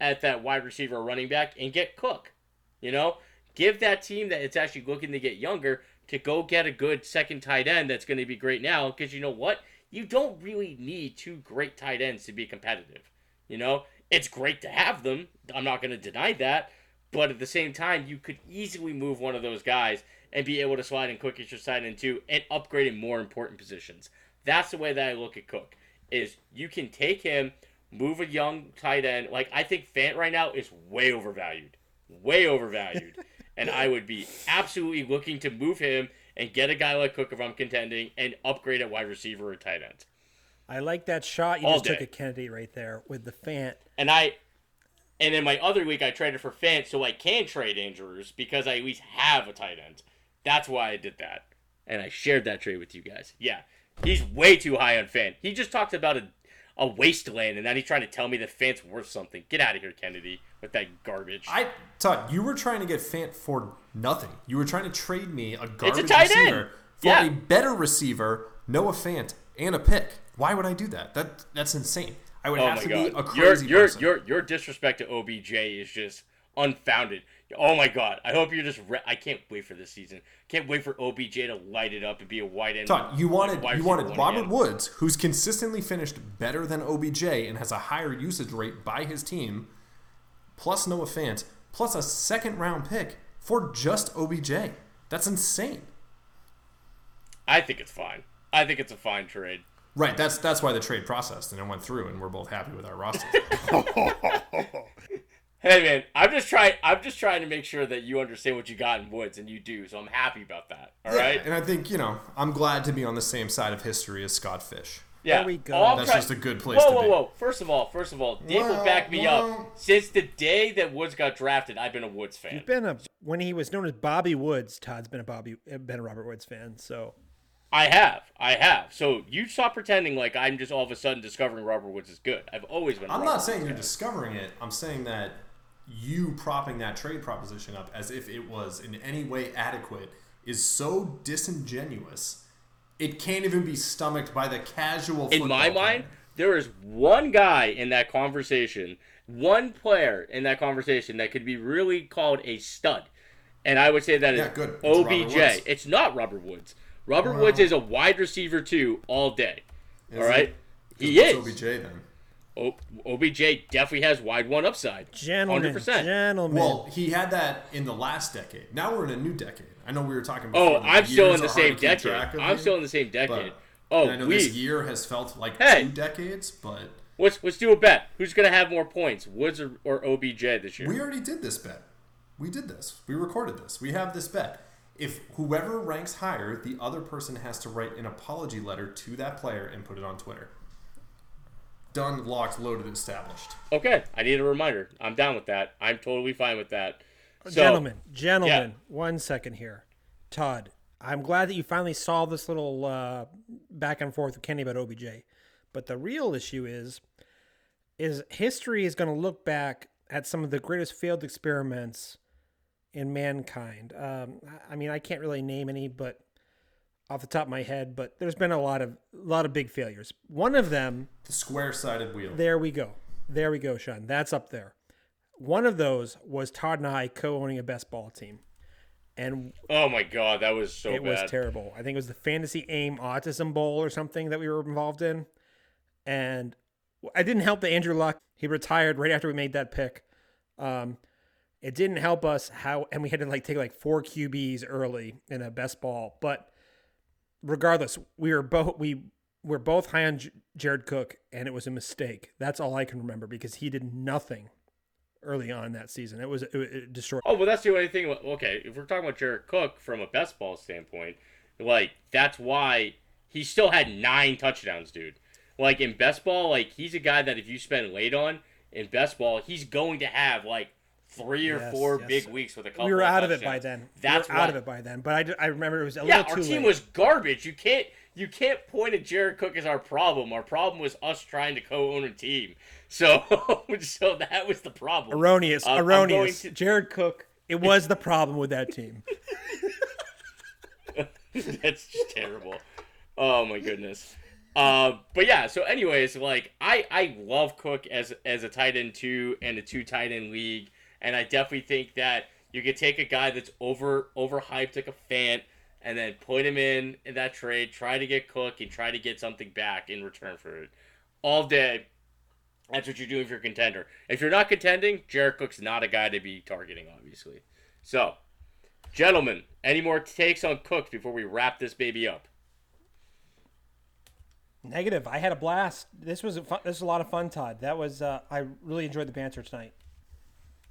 at that wide receiver or running back and get Cook. You know, give that team that it's actually looking to get younger to go get a good second tight end that's going to be great now because you know what? You don't really need two great tight ends to be competitive. You know, it's great to have them. I'm not going to deny that. But at the same time, you could easily move one of those guys and be able to slide in Cook as your side in two and upgrade in more important positions. That's the way that I look at Cook. Is you can take him, move a young tight end. Like I think Fant right now is way overvalued, way overvalued, and I would be absolutely looking to move him and get a guy like Cook if I'm contending and upgrade at wide receiver or tight end. I like that shot you All just took day. at Kennedy right there with the Fant. And I, and in my other week, I traded for Fant so I can trade Andrews because I at least have a tight end. That's why I did that, and I shared that trade with you guys. Yeah, he's way too high on Fant. He just talked about a, a wasteland, and now he's trying to tell me that Fant's worth something. Get out of here, Kennedy, with that garbage. I Todd, you were trying to get Fant for nothing. You were trying to trade me a garbage tight end. receiver for Yeah. a better receiver, Noah Fant, and a pick. Why would I do that? That that's insane. I would oh have to god, be a your crazy your person. your your disrespect to OBJ is just unfounded. Oh my god, I hope you're just. Re- I can't wait for this season. Can't wait for OBJ to light it up and be a wide end. Todd, you wanted wide you wanted Robert again. Woods, who's consistently finished better than OBJ and has a higher usage rate by his team, plus Noah Fant, plus a second round pick for just OBJ. That's insane. I think it's fine. I think it's a fine trade. Right, that's that's why the trade processed and it went through, and we're both happy with our roster. Hey man, I'm just trying. I'm just trying to make sure that you understand what you got in Woods, and you do. So I'm happy about that. All right. and I think you know I'm glad to be on the same side of history as Scott Fish. Yeah. There we go. All That's try- just a good place whoa, to whoa, be. whoa! First of all, first of all, Dave will back me well- up. Since the day that Woods got drafted, I've been a Woods fan. He's been a when he was known as Bobby Woods. Todd's been a Bobby been a Robert Woods fan. So I have, I have. So you stop pretending like I'm just all of a sudden discovering Robert Woods is good. I've always been. a I'm Robert not saying Woods you're guy. discovering it. I'm saying that you propping that trade proposition up as if it was in any way adequate is so disingenuous. It can't even be stomached by the casual. in my mind, there is one guy in that conversation, one player in that conversation that could be really called a stud. And I would say that is Yeah, good. It's OBJ. It's not Robert Woods. Robert Woods is a wide receiver too all day. all right? He is. OBJ then. O- OBJ definitely has wide one upside. gentlemen, 100%. gentlemen. Well, he had that in the last decade. Now we're in a new decade. I know we were talking. Oh, before, like, I'm still in the same decade. I'm here, still in the same decade. but- oh, and I know we. this year has felt like Hey. two decades, but Let's let's do a bet. Who's gonna have more points, Woods or, or OBJ this year? We already did this bet. We did this. We recorded this. We have this bet. If whoever ranks higher, the other person has to write an apology letter to that player and put it on Twitter. Done, locked, loaded, established. Okay, I need a reminder. I'm down with that. I'm totally fine with that. So, gentlemen, gentlemen, one second here. Todd, I'm glad that you finally solved this little uh, back and forth with Kenny about OBJ. But the real issue is, is history is going to look back at some of the greatest failed experiments in mankind. Um, I- I mean, I can't really name any, but off the top of my head, but there's been a lot of a lot of big failures. One of them The square-sided wheel. there we go. There we go, Sean. That's up there. One of those was Todd and I co-owning a best ball team, and Oh my god, that was so it bad. was terrible. I think it was the Fantasy Aim Autism Bowl or something that we were involved in, and I didn't help the Andrew Luck he retired right after we made that pick. Um, it didn't help us how, and we had to like take like four QBs early in a best ball. But regardless, we were both we were both high on J- Jared Cook, and it was a mistake. That's all I can remember because he did nothing early on that season. It was it, it destroyed. Oh, well, that's the only thing. Okay, if we're talking about Jared Cook from a best ball standpoint, like that's why he still had nine touchdowns, dude. Like in best ball, like he's a guy that if you spend late on in best ball, he's going to have like three or Yes, four yes. big weeks with a couple. we were out of it by then. That's we were out of it by then. But I, I remember it was a Yeah, little our team late. was garbage. You can't you can't point at Jared Cook as our problem. Our problem was us trying to co-own a team. So so that was the problem. erroneous. Um, erroneous. to- Jared Cook. It was the problem with that team. That's just terrible. Oh my goodness. Uh, but yeah. So, anyways, like I I love Cook as as a tight end two and a two tight end league, and I definitely think that you could take a guy that's over overhyped like a Fant, and then put him in in that trade, try to get Cook, and try to get something back in return for it. All day. That's what you're doing if you're a contender. If you're not contending, Jared Cook's not a guy to be targeting, obviously. So, gentlemen, any more takes on Cook before we wrap this baby up? Negative. I had a blast. This was a fun, this was a lot of fun, Todd. That was uh, I really enjoyed the banter tonight.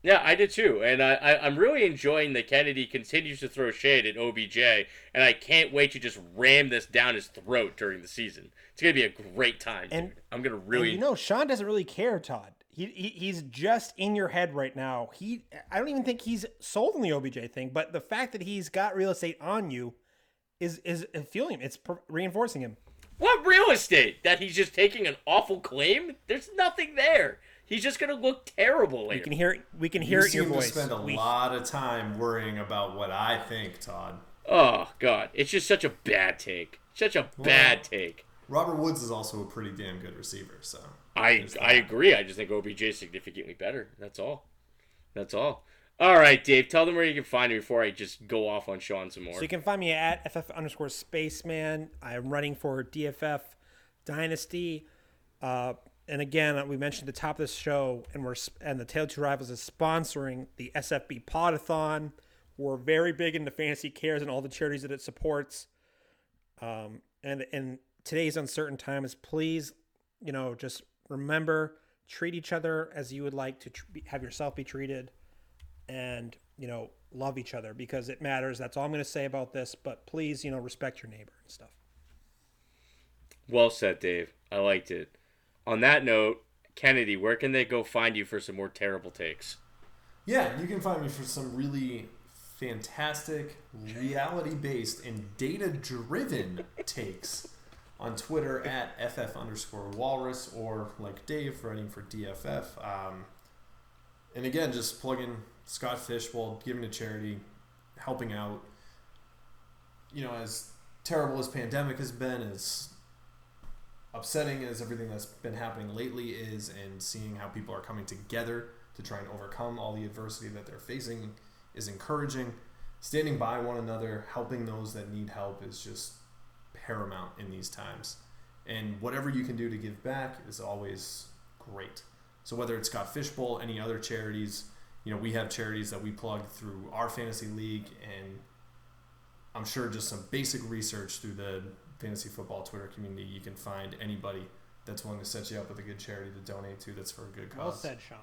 Yeah, I did too, and I, I I'm really enjoying that Kennedy continues to throw shade at OBJ, and I can't wait to just ram this down his throat during the season. It's gonna be a great time, dude. And- I'm gonna And really you know, Sean doesn't really care, Todd. He, he he's just in your head right now. He I don't even think he's sold on the OBJ thing, but the fact that he's got real estate on you is is fueling him. It's per- reinforcing him. what real estate that he's just taking an awful claim. There's nothing there. He's just gonna look terrible We can hear it. We can hear You it in your seem to voice. spend a We- lot of time worrying about what I think, Todd. Oh god, it's just such a bad take. Such a bad take. Robert Woods is also a pretty damn good receiver, so I I agree. I just think OBJ is significantly better. That's all. That's all. All right, Dave. Tell them where you can find me before I just go off on Sean some more. So you can find me at ff underscore spaceman. I'm running for DFF Dynasty. Uh, and again, we mentioned the top of this show, and we're and the Tail Two Rivals is sponsoring the SFB Podathon. We're very big into Fantasy Cares and all the charities that it supports. Um, and in today's uncertain times, please, you know, just remember treat each other as you would like to tr- have yourself be treated and you know love each other because it matters that's all i'm going to say about this but please you know respect your neighbor and stuff Well said, Dave. I liked it. On that note, Kennedy, where can they go find you for some more terrible takes? Yeah, you can find me for some really fantastic, reality based, and data driven takes on Twitter at FF underscore walrus or like Dave running for DFF. Um, and again, just plugging Scott Fish Bowl, giving to charity, helping out. You know, as terrible as pandemic has been, as upsetting as everything that's been happening lately is, and seeing how people are coming together to try and overcome all the adversity that they're facing is encouraging. Standing by one another, helping those that need help is just paramount in these times. And whatever you can do to give back is always great. So whether it's Scott Fish Bowl, any other charities, you know, we have charities that we plug through our fantasy league and I'm sure just some basic research through the fantasy football Twitter community, you can find anybody that's willing to set you up with a good charity to donate to that's for a good cause. Well said, sean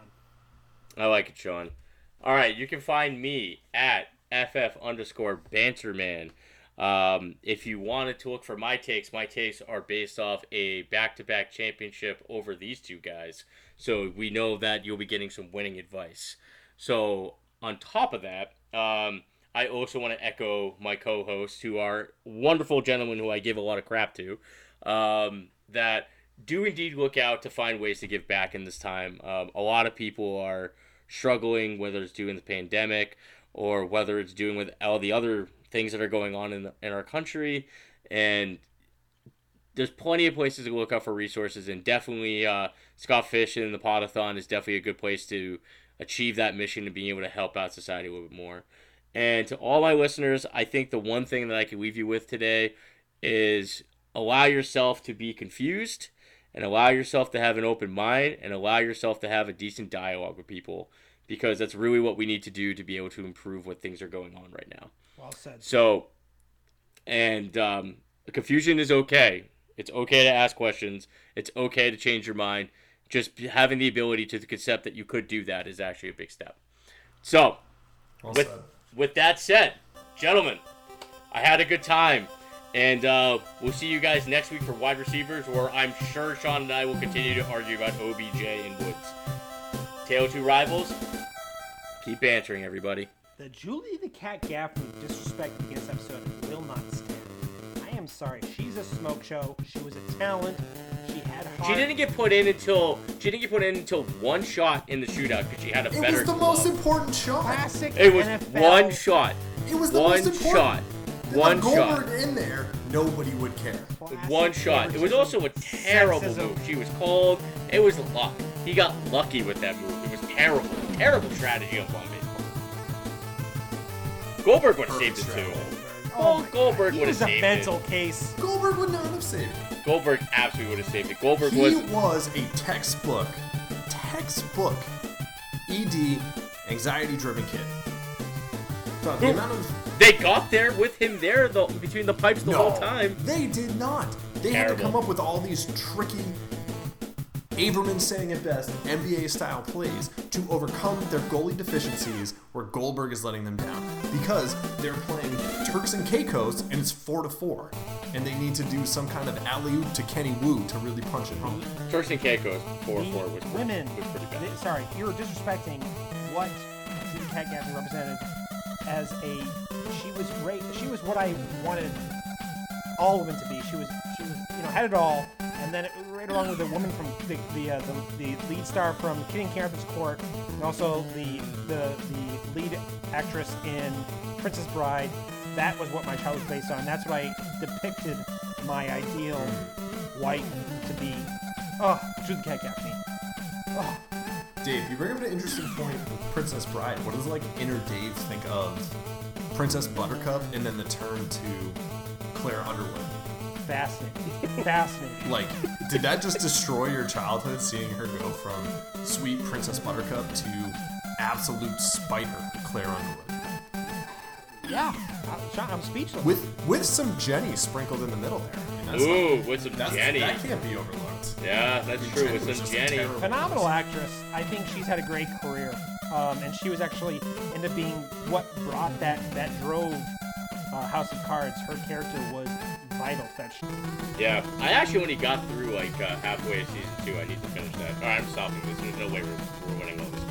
I like it, Sean. All right, you can find me at ff underscore banterman. Um, if you wanted to look for my takes, my takes are based off a back-to-back championship over these two guys. So we know that you'll be getting some winning advice. So on top of that, um, I also want to echo my co-hosts, who are wonderful gentlemen who I give a lot of crap to, um, that do indeed look out to find ways to give back in this time. Um, a lot of people are struggling, whether it's due in the pandemic or whether it's doing with all the other things that are going on in, the, in our country. And there's plenty of places to look out for resources, and definitely uh, Scott Fish and the Podathon is definitely a good place to achieve that mission and being able to help out society a little bit more. And to all my listeners, I think the one thing that I can leave you with today is allow yourself to be confused and allow yourself to have an open mind and allow yourself to have a decent dialogue with people because that's really what we need to do to be able to improve what things are going on right now. well said So, and um, confusion is okay. It's okay to ask questions. It's okay to change your mind. Just having the ability to accept that you could do that is actually a big step. So, Well with, said. With that said, gentlemen, I had a good time. And uh, we'll see you guys next week for wide receivers, where I'm sure Sean and I will continue to argue about OBJ and Woods. Tail two rivals, Keep answering, everybody. The Julie the Cat Gaffney disrespect against episode will not sorry. She's a smoke show. She was a talent. She had heart. She didn't get put in until she didn't get put in until one shot in the shootout because she had a It better. was the glove. most important shot. classic It was NFL. one shot. It was the one most important. shot. With One Goldberg shot. in there, nobody would care. classic One shot. It was also a terrible sexism. move. She was called. It was luck. He got lucky with that move. It was terrible. Terrible strategy on Bombay. Goldberg would have saved it too. Oh, Goldberg He would have saved was a mental it. case. Goldberg would not have saved it. Goldberg absolutely would have saved it. Goldberg He was was a textbook, textbook ED anxiety-driven kid. So the amount of They got there with him there the, between the pipes the no, whole time. they did not. They had to come up with all these tricky, Averman saying it best, NBA-style plays to overcome their goalie deficiencies, where Goldberg is letting them down because they're playing Turks and Caicos and it's four to four, and they need to do some kind of alley oop to Kenny Wu to really punch it home. Turks and Caicos 4 4 was pretty, women. was pretty bad. they- sorry, you're disrespecting what the Cat Gaffney represented as a. She was great. She was what I wanted all women to be. She was. She was. You know, had it all. And then it, right along with the woman from the the, uh, the the lead star from Kitty and Carabin's Court, and also the the the lead actress in Princess Bride. That was what my child was based on. That's what I depicted my ideal white to be. Oh, Julie the Cat Gaffney. Oh, Dave, you bring up an interesting point with Princess Bride. What does like inner Dave think of Princess Buttercup and then the turn to Claire Underwood? Fascinating. fascinating. Like, did that just destroy your childhood seeing her go from sweet Princess Buttercup to absolute spider Claire Underwood? Yeah, I'm, I'm speechless. With with some Jenny sprinkled in the middle there. I mean, that's Ooh, with some that's, Jenny. That can't be overlooked. Yeah, that's true. Jenny With some Jenny. terrible- Phenomenal actress. I think she's had a great career, um, and she was actually ended up being what brought that that drove uh, House of Cards. Her character was Yeah, I actually only got through like uh, halfway of season two. I need to finish that. All right, I'm stopping this. There's no way we're, we're winning all this